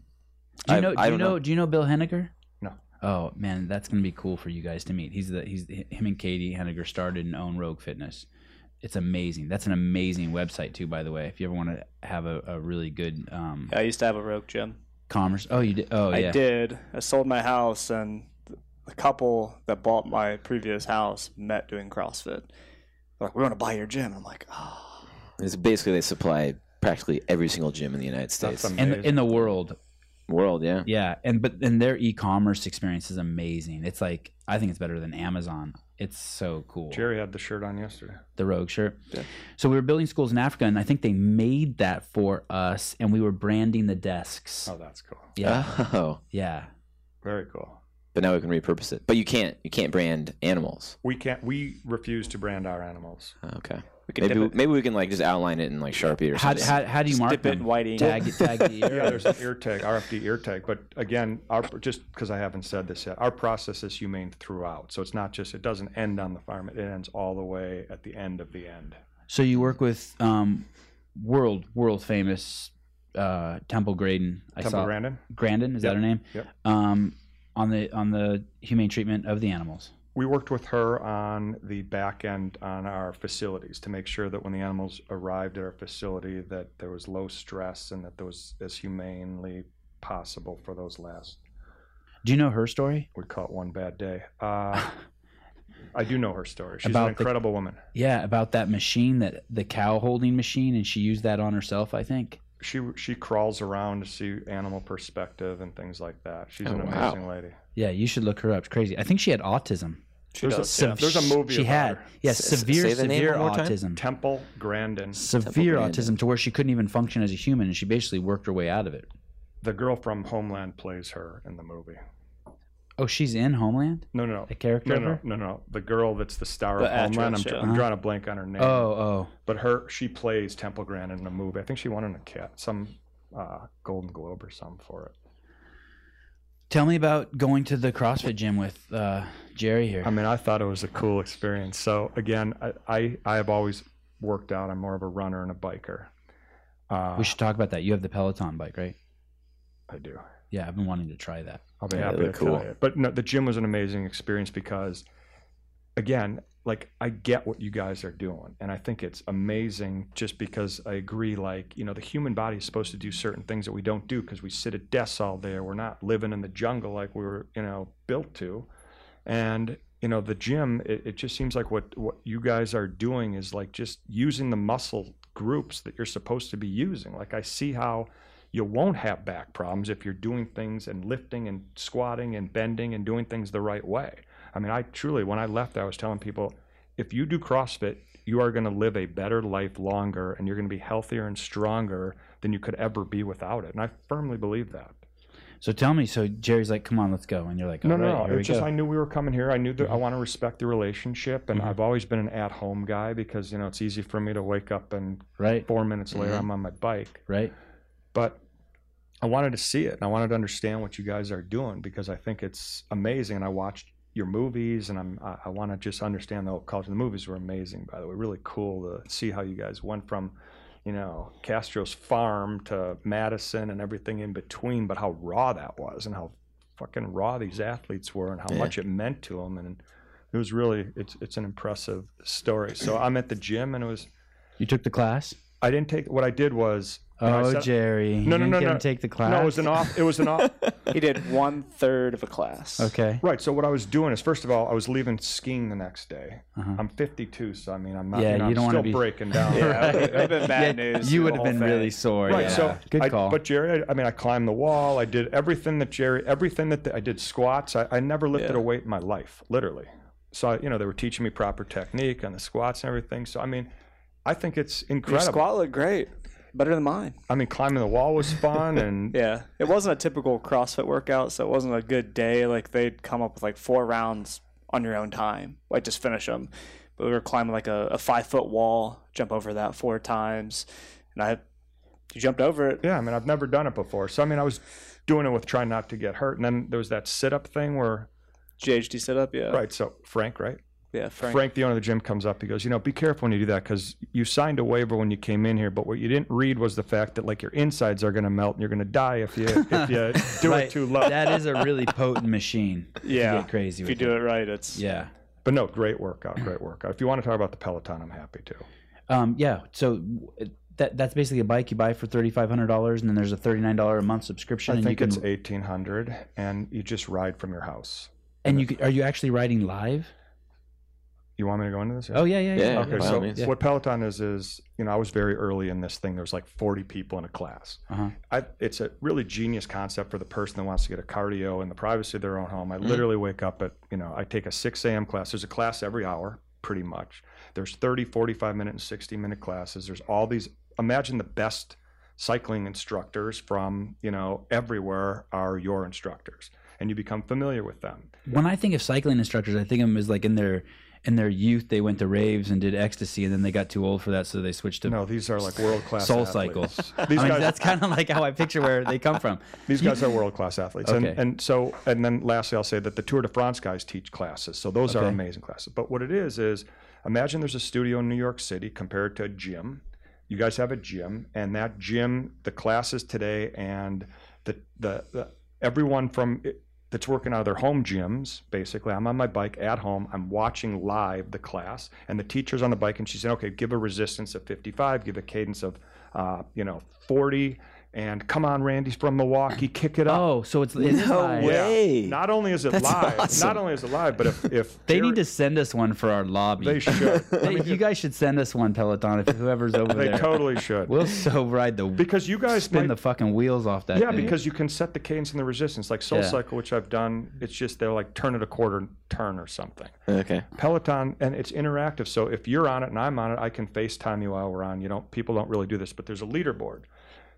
Do you know? I do you know, know. Do you know Bill Henniger? No. Oh man, that's gonna be cool for you guys to meet. He's the he's him and Caity Henniger started and own Rogue Fitness. It's amazing. That's an amazing website too, by the way. If you ever want to have a, a really good um, I used to have a Rogue gym. commerce. Oh, you did. Oh, I yeah. I did. I sold my house, and the couple that bought my previous house met doing CrossFit. They're like, we want to buy your gym. I'm like, oh. It's basically they supply practically every single gym in the United States. That's In in the world, World, yeah. Yeah, and but and their e-commerce experience is amazing. It's like I think it's better than Amazon. It's so cool. Jerry had the shirt on yesterday. The Rogue shirt. Yeah. So we were building schools in Africa, and I think they made that for us, and we were branding the desks. Oh, that's cool. Yeah, Oh, yeah. Very cool. But now we can repurpose it. But you can't. You can't brand animals. We can't. We refuse to brand our animals. Okay. we can Maybe we, maybe we can like just outline it in like Sharpie or How, something. how, how do you just mark dip it in them? white ink. Tag tag the ear. Yeah, there's an ear tag, RFD ear tag. But again, our just because I haven't said this yet, our process is humane throughout. So it's not just it doesn't end on the farm; it ends all the way at the end of the end. So you work with um, world world famous uh, Temple Graydon. I Temple saw Grandin. Grandin is Yep, that her name? yep. Um, on the on the humane treatment of the animals. We worked with her on the back end on our facilities to make sure that when the animals arrived at our facility, that there was low stress and that there was as humanely possible for those last. Do you know her story? We call it one bad day. Uh, I do know her story. She's About an the- incredible woman. Yeah, about that machine that the cow holding machine, and she used that on herself. I think. She she crawls around to see animal perspective and things like that. She's Oh, an wow. amazing lady. Yeah, you should look her up. It's crazy. I think she had autism. She There's a- does, Sev- yeah. there's a movie She about had yes, S- severe say the name severe one more time. autism. Temple Grandin, Severe Grandin. autism to where she couldn't even function as a human, and she basically worked her way out of it. the girl from Homeland plays her in the movie. Oh, she's in Homeland. No, no, no. A character No, of no, no, no. The girl that's the star The of Homeland. I'm, yeah. I'm drawing a blank on her name. Oh, oh. But her, she plays Temple Grandin in a movie. I think she won an a cat, some uh, Golden Globe or something for it. Tell me about going to the CrossFit gym with uh, Jerry here. I mean, I thought it was a cool experience. So again, I, I, I have always worked out. I'm more of a runner and a biker. Uh, we should talk about that. You have the Peloton bike, right? I do. Yeah, I've been wanting to try that. I'll be Yeah, happy to look tell you. But no, the gym was an amazing experience because again, like I get what you guys are doing, and I think it's amazing. Just because I agree, like you know, the human body is supposed to do certain things that we don't do because we sit at desks all day. We're not living in the jungle like we were, you know, built to. And you know, the gym, it, it just seems like what what you guys are doing is like just using the muscle groups that you're supposed to be using. Like I see how you won't have back problems if you're doing things and lifting and squatting and bending and doing things the right way. I mean, I truly, when I left, I was telling people, if you do CrossFit, you are going to live a better life longer and you're going to be healthier and stronger than you could ever be without it. And I firmly believe that. So tell me, so Jerry's like, "Come on, let's go," and you're like, No, "All no, right, no. It's just go." I knew we were coming here. I knew that I Mhm. want to respect the relationship, and Mhm. I've always been an at-home guy because you know it's easy for me to wake up and right, four minutes later Mhm. I'm on my bike. right. But I wanted to see it, and I wanted to understand what you guys are doing because I think it's amazing. And I watched your movies, and I'm I, I want to just understand the culture. The movies were amazing, by the way. Really cool to see how you guys went from, you know, Castro's farm to Madison and everything in between, but how raw that was, and how fucking raw these athletes were, and how Yeah. much it meant to them, and it was really it's it's an impressive story. So I'm at the gym, and it was You took the class. I didn't take what I did was. And I Oh, said- Jerry. No, no, no, no. take the class. no, it was an off. It was an off. He did one third of a class. Okay. Right. So what I was doing is, first of all, I was leaving skiing the next day. Uh-huh. I'm 52, so I mean, I'm not. Yeah, you, know, you I'm don't wanna still be- breaking down. Yeah, Right. it would have been bad Yeah, news. You would have been thing. really sore. Right. yeah. So good I- call. But Jerry, I, I mean, I climbed the wall. I did everything that Jerry, everything that the, I did squats. I, I never lifted Yeah. a weight in my life, literally. So I- you know, they were teaching me proper technique on the squats and everything. So I mean, I think it's Your incredible. squat looked great, better than mine. I mean, climbing the wall was fun, and Yeah, it wasn't a typical CrossFit workout, so it wasn't a good day. Like they'd come up with like four rounds on your own time, like just finish them. But we were climbing like a, a five foot wall, jump over that four times, and I, you jumped over it. yeah, I mean, I've never done it before. So I mean, I was doing it with trying not to get hurt, and then there was that sit up thing where, GHD sit up, yeah, right? So Frank, right? Yeah, Frank. Frank. the owner of the gym, comes up. He goes, "You know, be careful when you do that because you signed a waiver when you came in here, but what you didn't read was the fact that like your insides are going to melt and you're going to die if you if you do Right. it too low." That is a really potent machine. to yeah, get crazy if with you do it. it right, it's Yeah. but no, great workout, great workout. If you want to talk about the Peloton, I'm happy to. Um, yeah. So that that's basically a bike you buy for thirty five hundred dollars, and then there's a thirty nine dollar a month subscription, I and you think can it's eighteen hundred, and you just ride from your house. and you can, are you actually riding live? You want me to go into this? Oh yeah, yeah, yeah. Yeah, Okay, so means. what Peloton is is you know I was very early in this thing. There was like 40 people in a class. Uh-huh. I, it's a really genius concept for the person that wants to get a cardio in the privacy of their own home. I Mm-hmm. literally wake up at you know I take a 6 a.m. class. There's a class every hour, pretty much. There's 30, 45 minute, and 60 minute classes. There's all these. Imagine the best cycling instructors from you know everywhere are your instructors, and you become familiar with them. When I think of cycling instructors, I think of them as like in their in their youth they went to raves and did ecstasy, and then they got too old for that, so they switched to. No, these are like world class Soul cycles These I mean, guys, that's kind of like how I picture where they come from. These guys are world class athletes. Okay. And, and so, and then lastly, I'll say that the Tour de France guys teach classes. So those are amazing classes. But what it is, is imagine there's a studio in New York City compared to a gym. You guys have a gym, and that gym, the classes today, and the, the, the everyone from that's working out of their home gyms, basically. I'm on my bike at home. I'm watching live the class, and the teacher's on the bike, and she's saying, "Okay, give a resistance of 55, give a cadence of, uh, you know, 40, and come on, Randy's from Milwaukee, kick it up." Oh, so it's, it's No live. way. Yeah. Not only is it That's live, awesome. not only is it live, but if if They Jerry- need to send us one for our lobby. they should. I They- mean, you guys should send us one Peloton if whoever's over they there. They totally should. We'll so ride the because you guys spin might- the fucking wheels off that. yeah, thing. because you can set the cadence and the resistance. Like Soul Yeah. Cycle, which I've done, it's just they're like turn it a quarter turn or something. Okay. Peloton and it's interactive. So if you're on it and I'm on it, I can FaceTime you while we're on. You don't people don't really do this, but there's a leaderboard.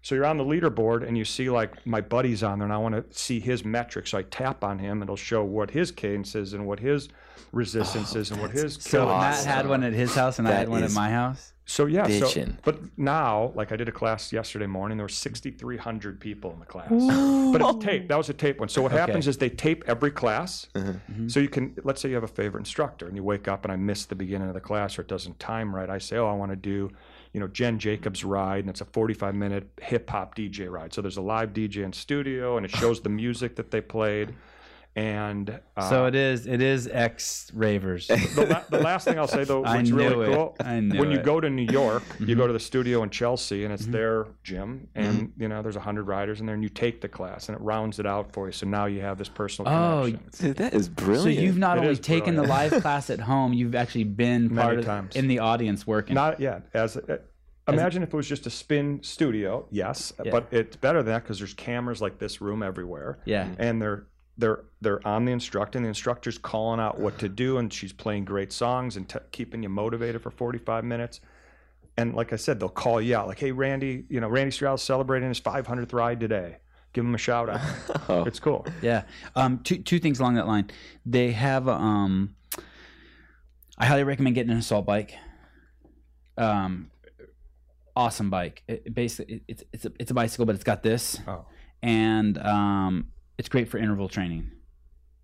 So you're on the leaderboard and you see like my buddy's on there and I want to see his metrics. So I tap on him, and it'll show what his cadence is and what his resistance is and what his so kilometers Matt awesome. had one at his house and I had one at my house. So yeah, so but now, like I did a class yesterday morning, there were 6,300 people in the class, but it's taped. That was a tape one. So what happens is they tape every class, mm-hmm. so you can let's say you have a favorite instructor and you wake up and I miss the beginning of the class or it doesn't time right. I say, oh, I want to do, you know, Jen Jacobs ride, and it's a 45 minute hip hop DJ ride. So there's a live DJ in studio, and it shows the music that they played. And uh, so it is. It is ex ravers. the, la- the last thing I'll say though, I what's knew really it. cool, I knew when you it. go to New York, you Mhm. go to the studio in Chelsea, and it's Mhm. their gym, and you know there's a hundred riders in there, and you take the class, and it rounds it out for you. So now you have this personal Oh, connection. Dude, that is brilliant. So you've not It only is taken the live class at home, you've actually been Many part of times. in the audience working. Not yet. As uh, imagine if it was just a spin studio, yes, Yeah. but it's better than that because there's cameras like this room everywhere, yeah. and they're they're they're on the instructor, and the instructor's calling out what to do, and she's playing great songs and t- keeping you motivated for 45 minutes. And like I said, they'll call you out like, "Hey, Randy, you know Randy Strauss celebrating his 500th ride today. Give him a shout out." oh, It's cool. Yeah. Um, two two things along that line. They have um, I highly recommend getting an assault bike. Um, awesome bike. It, it basically, it, it's it's a, it's a bicycle, but it's got this, Oh, and um, it's great for interval training.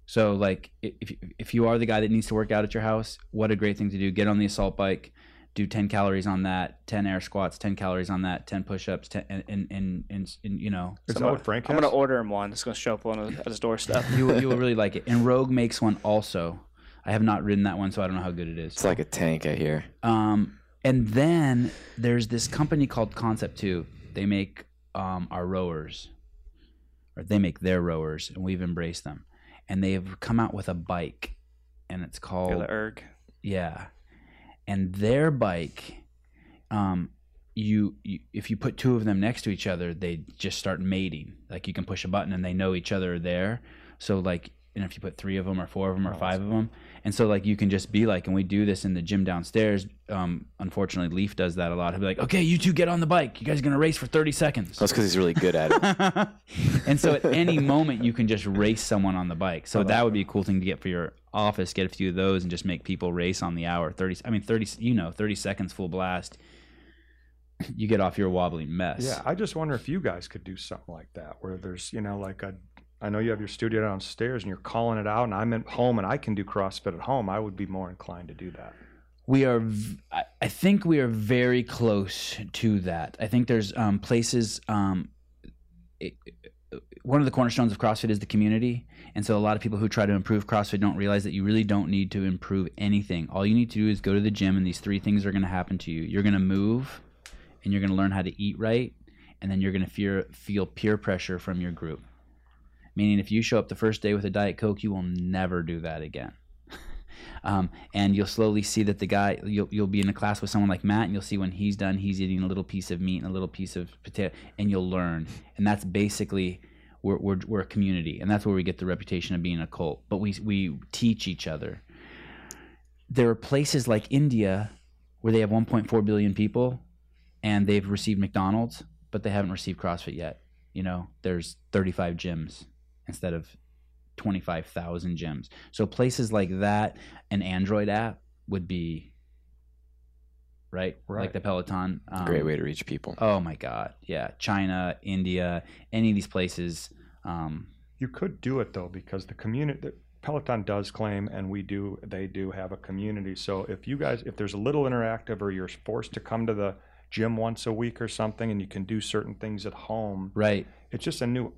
So like, if you- if you are the guy that needs to work out at your house, what a great thing to do. Get on the assault bike. Do 10 calories on that, 10 air squats, 10 calories on that, 10 push-ups, 10, and, and, and, and, and you know, is So that I'm what Frank I'm gonna order him one. It's gonna show up on his, at his doorstep. you will- you will really like it. And Rogue makes one also. I have not ridden that one, so I don't know how good it is. it's like a tank, I hear. Um, and then there's this company called Concept Two. They make um, our rowers, or they make their rowers, and we've embraced them. And they have come out with a bike, and it's called erg. yeah. And their bike, um, you, you if you put two of them next to each other, they just start mating. Like you can push a button and they know each other are there. So like, and if you put three of them or four of them or Oh, five of them, and so like you can just be like, and we do this in the gym downstairs. Um, unfortunately, Leaf does that a lot. He'll be like, "Okay, you two get on the bike. You guys are gonna race for thirty seconds." That's because he's really good at it. and so at any moment you can just race someone on the bike. So that would be a cool thing to get for your office. Get a few of those and just make people race on the hour. Thirty. I mean, thirty. You know, thirty seconds full blast. You get off your wobbly mess. Yeah, I just wonder if you guys could do something like that, where there's, you know, like a, I know you have your studio downstairs and you're calling it out, and I'm at home and I can do CrossFit at home. I would be more inclined to do that. we are. I think we are very close to that. I think there's um, places. Um, it, one of the cornerstones of CrossFit is the community, and so a lot of people who try to improve CrossFit don't realize that you really don't need to improve anything. All you need to do is go to the gym, and these three things are going to happen to you. You're going to move, and you're going to learn how to eat right, and then you're going to feel peer pressure from your group. Meaning, if you show up the first day with a Diet Coke, you will never do that again. Um, and you'll slowly see that the guy you'll you'll be in a class with someone like Matt, and you'll see when he's done, he's eating a little piece of meat and a little piece of potato, and you'll learn. And that's basically we're we're, we're a community, and that's where we get the reputation of being a cult. But we we teach each other. There are places like India where they have 1.4 billion people, and they've received McDonald's, but they haven't received CrossFit yet. You know, there's 35 gyms instead of 25,000 gems. So places like that, an Android app would be right, like the Peloton. Um, Great way to reach people. Oh my God, yeah, China, India, any of these places. Um, You could do it though, because the community, Peloton does claim, and we do, they do have a community. So if you guys, if there's a little interactive, or you're forced to come to the gym once a week or something, and you can do certain things at home, right. it's just a new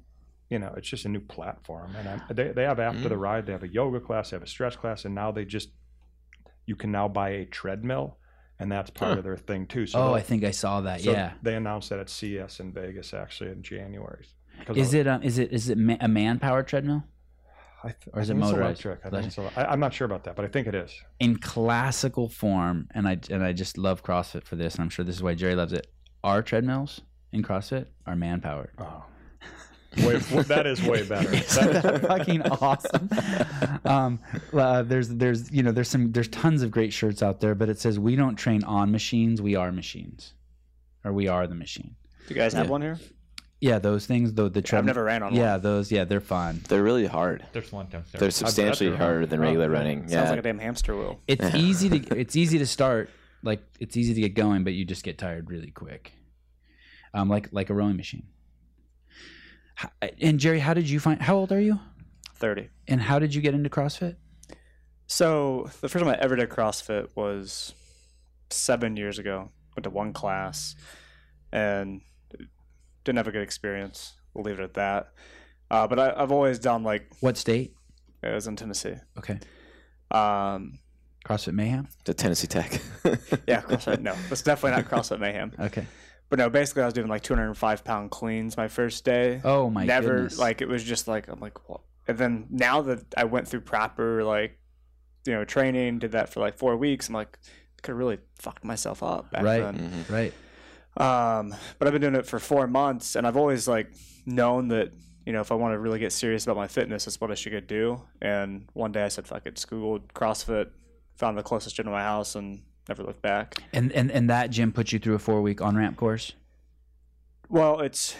you know it's just a new platform and I, they, they have after the ride they have a yoga class they have a stretch class and now they just you can now buy a treadmill and that's part Huh. of their thing too so oh, I think I saw that. so yeah. they announced that at CES in vegas actually in January. Is it um, is it is it a man powered treadmill? I th- or is I it motorized? electric. I think so. I, i'm not sure about that but i think it is in classical form, and I and I just love CrossFit for this, and I'm sure this is why Jerry loves it. Our treadmills in CrossFit are man powered. oh way, that is way better That that is- fucking awesome? Um, uh, there's there's you know there's some there's tons of great shirts out there, but it says we don't train on machines, we are machines, or we are the machine. Do you guys have Yeah. one here? Yeah, those things though the I've never ran on Yeah, one. those yeah they're fun. They're really hard. There's one downstairs. They're substantially harder than regular yeah. running. Sounds Yeah. like a damn hamster wheel. It's easy to it's easy to start. Like it's easy to get going, but you just get tired really quick. Um, like like a rowing machine. H- And Jerry, how did you find? How old are you? Thirty. And how did you get into CrossFit? So the first time I ever did CrossFit was seven years ago. Went to one class and didn't have a good experience. We'll leave it at that. Uh, but I, I've always done like What state? It was in Tennessee. Okay. Um, CrossFit Mayhem. The Tennessee Tech. yeah, CrossFit. No, it's definitely not CrossFit Mayhem. Okay. But no, basically, I was doing like 205 pound cleans my first day. Oh my Never goodness. like it was just like I'm like, what? And then now that I went through proper like, you know, training, did that for like four weeks. I'm like, I could have really fucked myself up back Right. then. Mhm. right. Um, but I've been doing it for four months, and I've always like known that you know if I want to really get serious about my fitness, that's what I should go do. And one day I said, "Fuck it," just googled CrossFit, found the closest gym to my house, and never looked back. And and and that gym put you through a four week on ramp course. Well, it's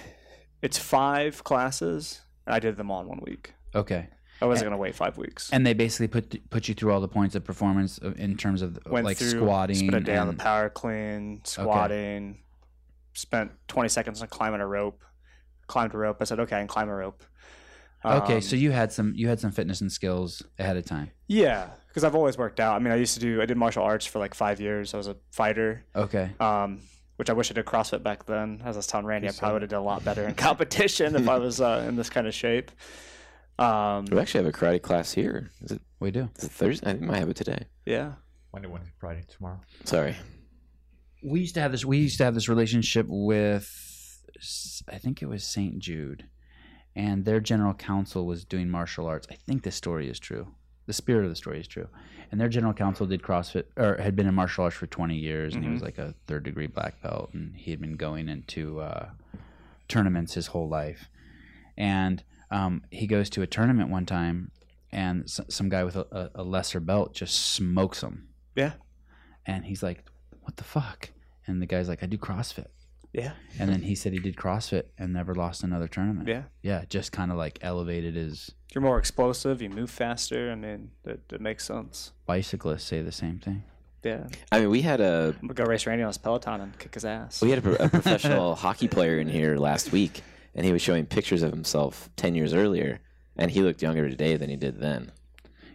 it's five classes, and I did them all in one week. Okay. I wasn't gonna wait five weeks. And they basically put put you through all the points of performance in terms of Went like through, squatting. spent a day on the power clean, squatting. Spent 20 seconds on climbing a rope. Climbed a rope. I said, "Okay, I can climb a rope." Okay, Um, so you had some you had some fitness and skills ahead of time. Yeah, because I've always worked out. I mean, I used to do. I did martial arts for like five years. I was a fighter, Okay. um, which I wish I did CrossFit back then. As I was telling Randy, I probably would have done a lot better in competition if I was uh, in this kind of shape. Um, we actually have a karate class here. Is it, We do. is it Thursday? I think we might have it today. yeah, Monday, Wednesday, Friday, tomorrow. Sorry. we used to have this we used to have this relationship with i think it was st jude and their general counsel was doing martial arts. I think this story is true. The spirit of the story is true. And their general counsel did crossfit or had been in martial arts for 20 years and he was like a third degree black belt and he had been going into uh, tournaments his whole life. And um, he goes to a tournament one time and s- some guy with a- a lesser belt just smokes him. Yeah, and he's like, "What the fuck?" And the guy's like, "I do CrossFit." Yeah, And then he said he did CrossFit and never lost another tournament. yeah. yeah, just kind of like elevated his You're more explosive. You move faster. I mean, that, that makes sense. bicyclists say the same thing. Yeah, I mean, we had a I'm gonna go race Randy on his Peloton and kick his ass. we had a, a professional hockey player in here last week, and he was showing pictures of himself ten years earlier, and he looked younger today than he did then.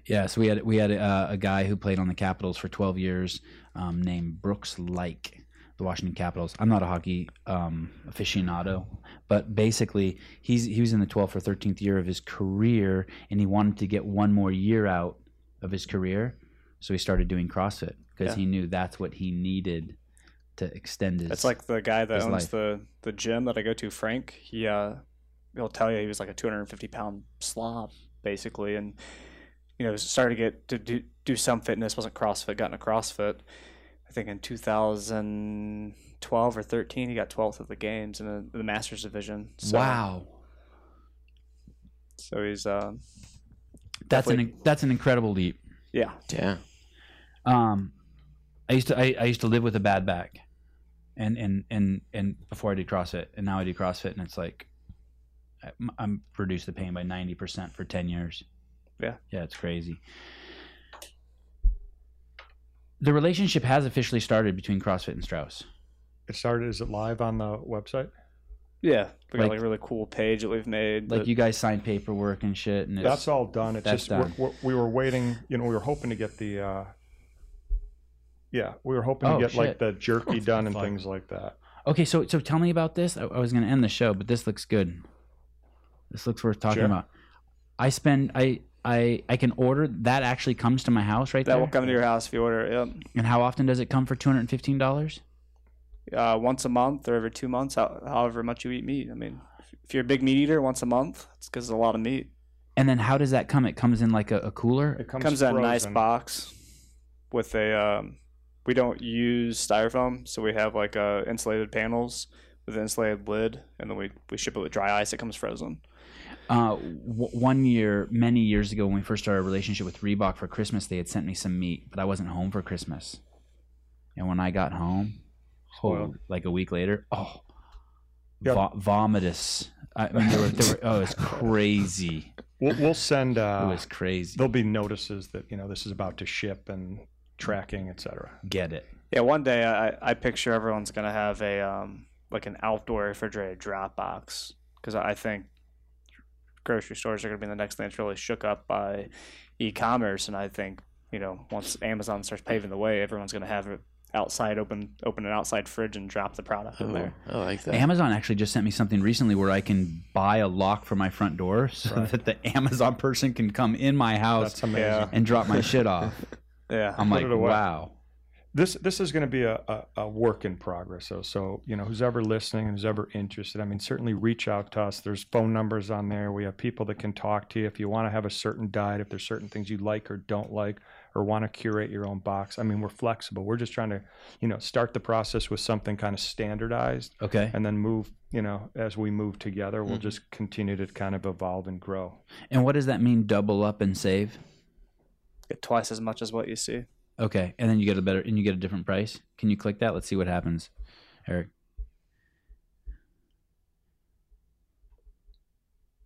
Yeah, so we had we had uh, a guy who played on the Capitals for 12 years, um, named Brooks Laich, the Washington Capitals. I'm not a hockey um, aficionado, but basically he's he was in the 12th or 13th year of his career, and he wanted to get one more year out of his career, so he started doing CrossFit because Yeah. he knew that's what he needed to extend his. It's like the guy that owns life. the the gym that I go to, Frank. He uh, he'll tell you he was like a 250 pound slob basically, and you know started to get to do do some fitness. wasn't CrossFit. Got into CrossFit. I think in 2012 or 13, he got 12th of the games in the, the Masters division. So, wow, So he's uh, that's an that's an incredible leap. yeah, Yeah. Um, I used to I, I used to live with a bad back, and and and and before I did CrossFit, and now I do CrossFit, and it's like I'm, I'm reduced the pain by ninety percent for ten years. Yeah. yeah, it's crazy. The relationship has officially started between CrossFit and Strauss. It started. Is it live on the website? yeah. We got Like- like a really cool page that we've made. Like that- you guys signed paperwork and shit, and it's, That's all done. It's that's just we're, done. we're, we were waiting. You know, we were hoping to get the. Uh, yeah, we were hoping Oh, to get like the jerky done and Fine. things like that. Okay, so so tell me about this. I, I was going to end the show, but this looks good. This looks worth talking Sure. about. I spend I I I can order that actually comes to my house right there. that there. will come to your house if you order it. Yep. and how often does it come for two hundred and fifteen dollars? uh, once a month or every two months, how, however much you eat meat. I mean, if- if you're a big meat eater, once a month, it's because it's a lot of meat. And then how does that come? It comes in like a, a cooler. It comes, comes in a nice frozen. box with a. Um, we don't use styrofoam, so we have like uh, insulated panels with an insulated lid, and then we, we ship it with dry ice. It comes frozen. Uh, w- one year, many years ago, when we first started a relationship with Reebok for Christmas, they had sent me some meat, but I wasn't home for Christmas. And when I got home, oh, like a week later, oh, Yep. vo- vomitous. I mean, there were, there were, oh, it was crazy. We'll, we'll send. It Uh, was crazy. there'll be notices that you know this is about to ship and tracking, etc. Get it? Yeah, one day I, I picture everyone's gonna have a um like an outdoor refrigerated drop box because I think grocery stores are gonna be the next thing that's really shook up by e-commerce, and I think you know once Amazon starts paving the way, everyone's gonna have a outside open open an outside fridge and drop the product in Oh, there. I like that. Amazon actually just sent me something recently where I can buy a lock for my front door so Right. that the Amazon person can come in my house That's amazing. And drop my shit off. Yeah. I'm Put like, it wow. This this is going to be a, a, a work in progress so so you know who's ever listening and who's ever interested i mean certainly reach out to us there's phone numbers on there we have people that can talk to you if you want to have a certain diet if there's certain things you like or don't like or want to curate your own box i mean we're flexible we're just trying to you know start the process with something kind of standardized Okay. and then move you know as we move together we'll Mhm. just continue to kind of evolve and grow And what does that mean? Double up and save? Get twice as much as what you see. Okay. And then you get a better and you get a different price. Can you click that? Let's see what happens. Eric.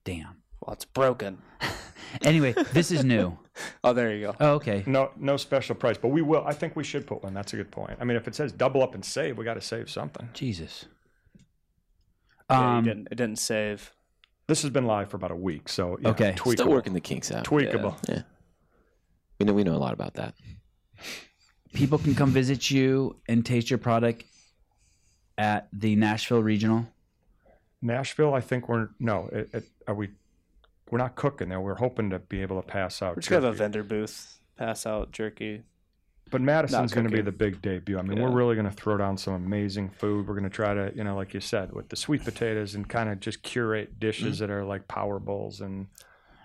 Damn. Well, it's broken. Anyway, this is new. Oh, there you go. Oh, okay. no no special price but we will i think we should put one that's a good point i mean if it says double up and save we got to save something Jesus. Yeah, you Um, didn't, it didn't save. This has been live for about a week, so yeah, Okay. tweakable. Still working the kinks out. Tweakable. Yeah. We know we know a lot about that. People can come visit you and taste your product at the Nashville Regional. Nashville, I think we're no. It, it, are we? We're not cooking there. We're hoping to be able to pass out. We're just gonna have a vendor booth, pass out jerky. But Madison's going to be the big debut. I mean, we're really going to throw down some amazing food. We're going to try to, you know, like you said, with the sweet potatoes and kind of just curate dishes mm. that are like power bowls and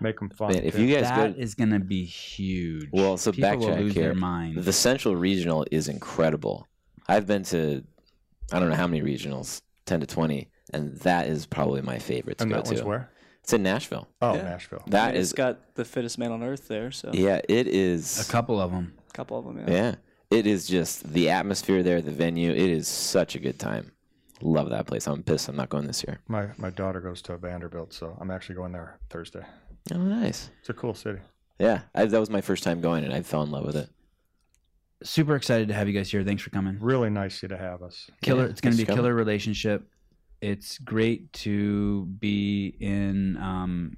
make them fun. Man, if too. you guys That go is going to be huge. Well, so people will backtrack lose here. their mind. The Central Regional is incredible. I've been to, I don't know how many regionals, ten to twenty, and that is probably my favorite to and go that was to. where? It's in Nashville. Oh, Yeah. Nashville. That I mean, is, it's got the fittest man on earth there. So yeah, it is. a couple of them. a couple of them. Yeah. Yeah, it is just the atmosphere there, the venue. It is such a good time. Love that place. I'm pissed. I'm not going this year. My my daughter goes to Vanderbilt, so I'm actually going there Thursday. Oh, nice. It's a cool city. Yeah, I, that was my first time going, and I fell in love with it. Super excited to have you guys here. Thanks for coming. Really nice of you to have us. Killer. Yeah, it's going to be a for killer relationship. It's great to be in um,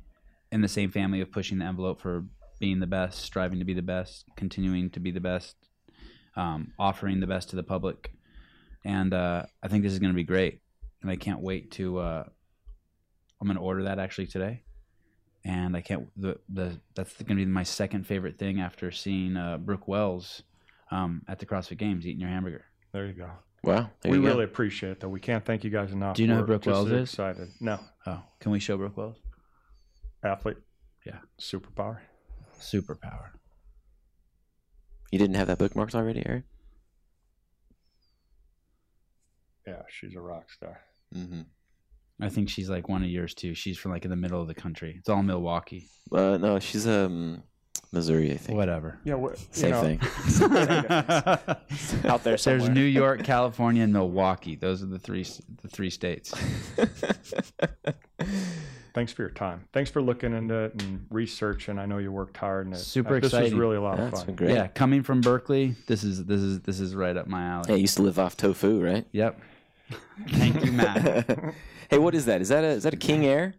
in the same family of pushing the envelope for being the best, striving to be the best, continuing to be the best, um, offering the best to the public, and uh, I think this is going to be great. And I can't wait to. Uh, I'm going to order that actually today, and I can't. The the that's going to be my second favorite thing after seeing uh, Brooke Wells um, at the CrossFit Games eating your hamburger. There you go. Wow, we you go. really appreciate it, though. We can't thank you guys enough. Do you know who We're Brooke Wells is? Excited. No, Oh, can we show Brooke Wells? athlete. Yeah. Superpower. Superpower. You didn't have that bookmarked already, Eric? Yeah, she's a rock star. Mm-hmm. I think she's like one of yours too. She's from like in the middle of the country. It's all Milwaukee. Uh, no, she's um Missouri, I think. Whatever. Yeah, what, Same you know, thing. Out there somewhere. There's New York, California, and Milwaukee. Those are the three the three states. Thanks for your time. Thanks for looking into it and researching. I know you worked hard. And it, Super uh, This was exciting. really a lot of fun. been great. Yeah, coming from Berkeley, this is this is this is right up my alley. Hey, I used to live off tofu, right? Yep. Thank you, Matt. Hey, what is that? Is that a is that a King Air?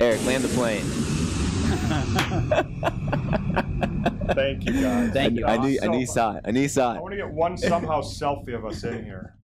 Eric, land the plane. Thank you, guys. Thank you. I knew I so knew you saw it. I knew you saw I want to get one somehow selfie of us in here.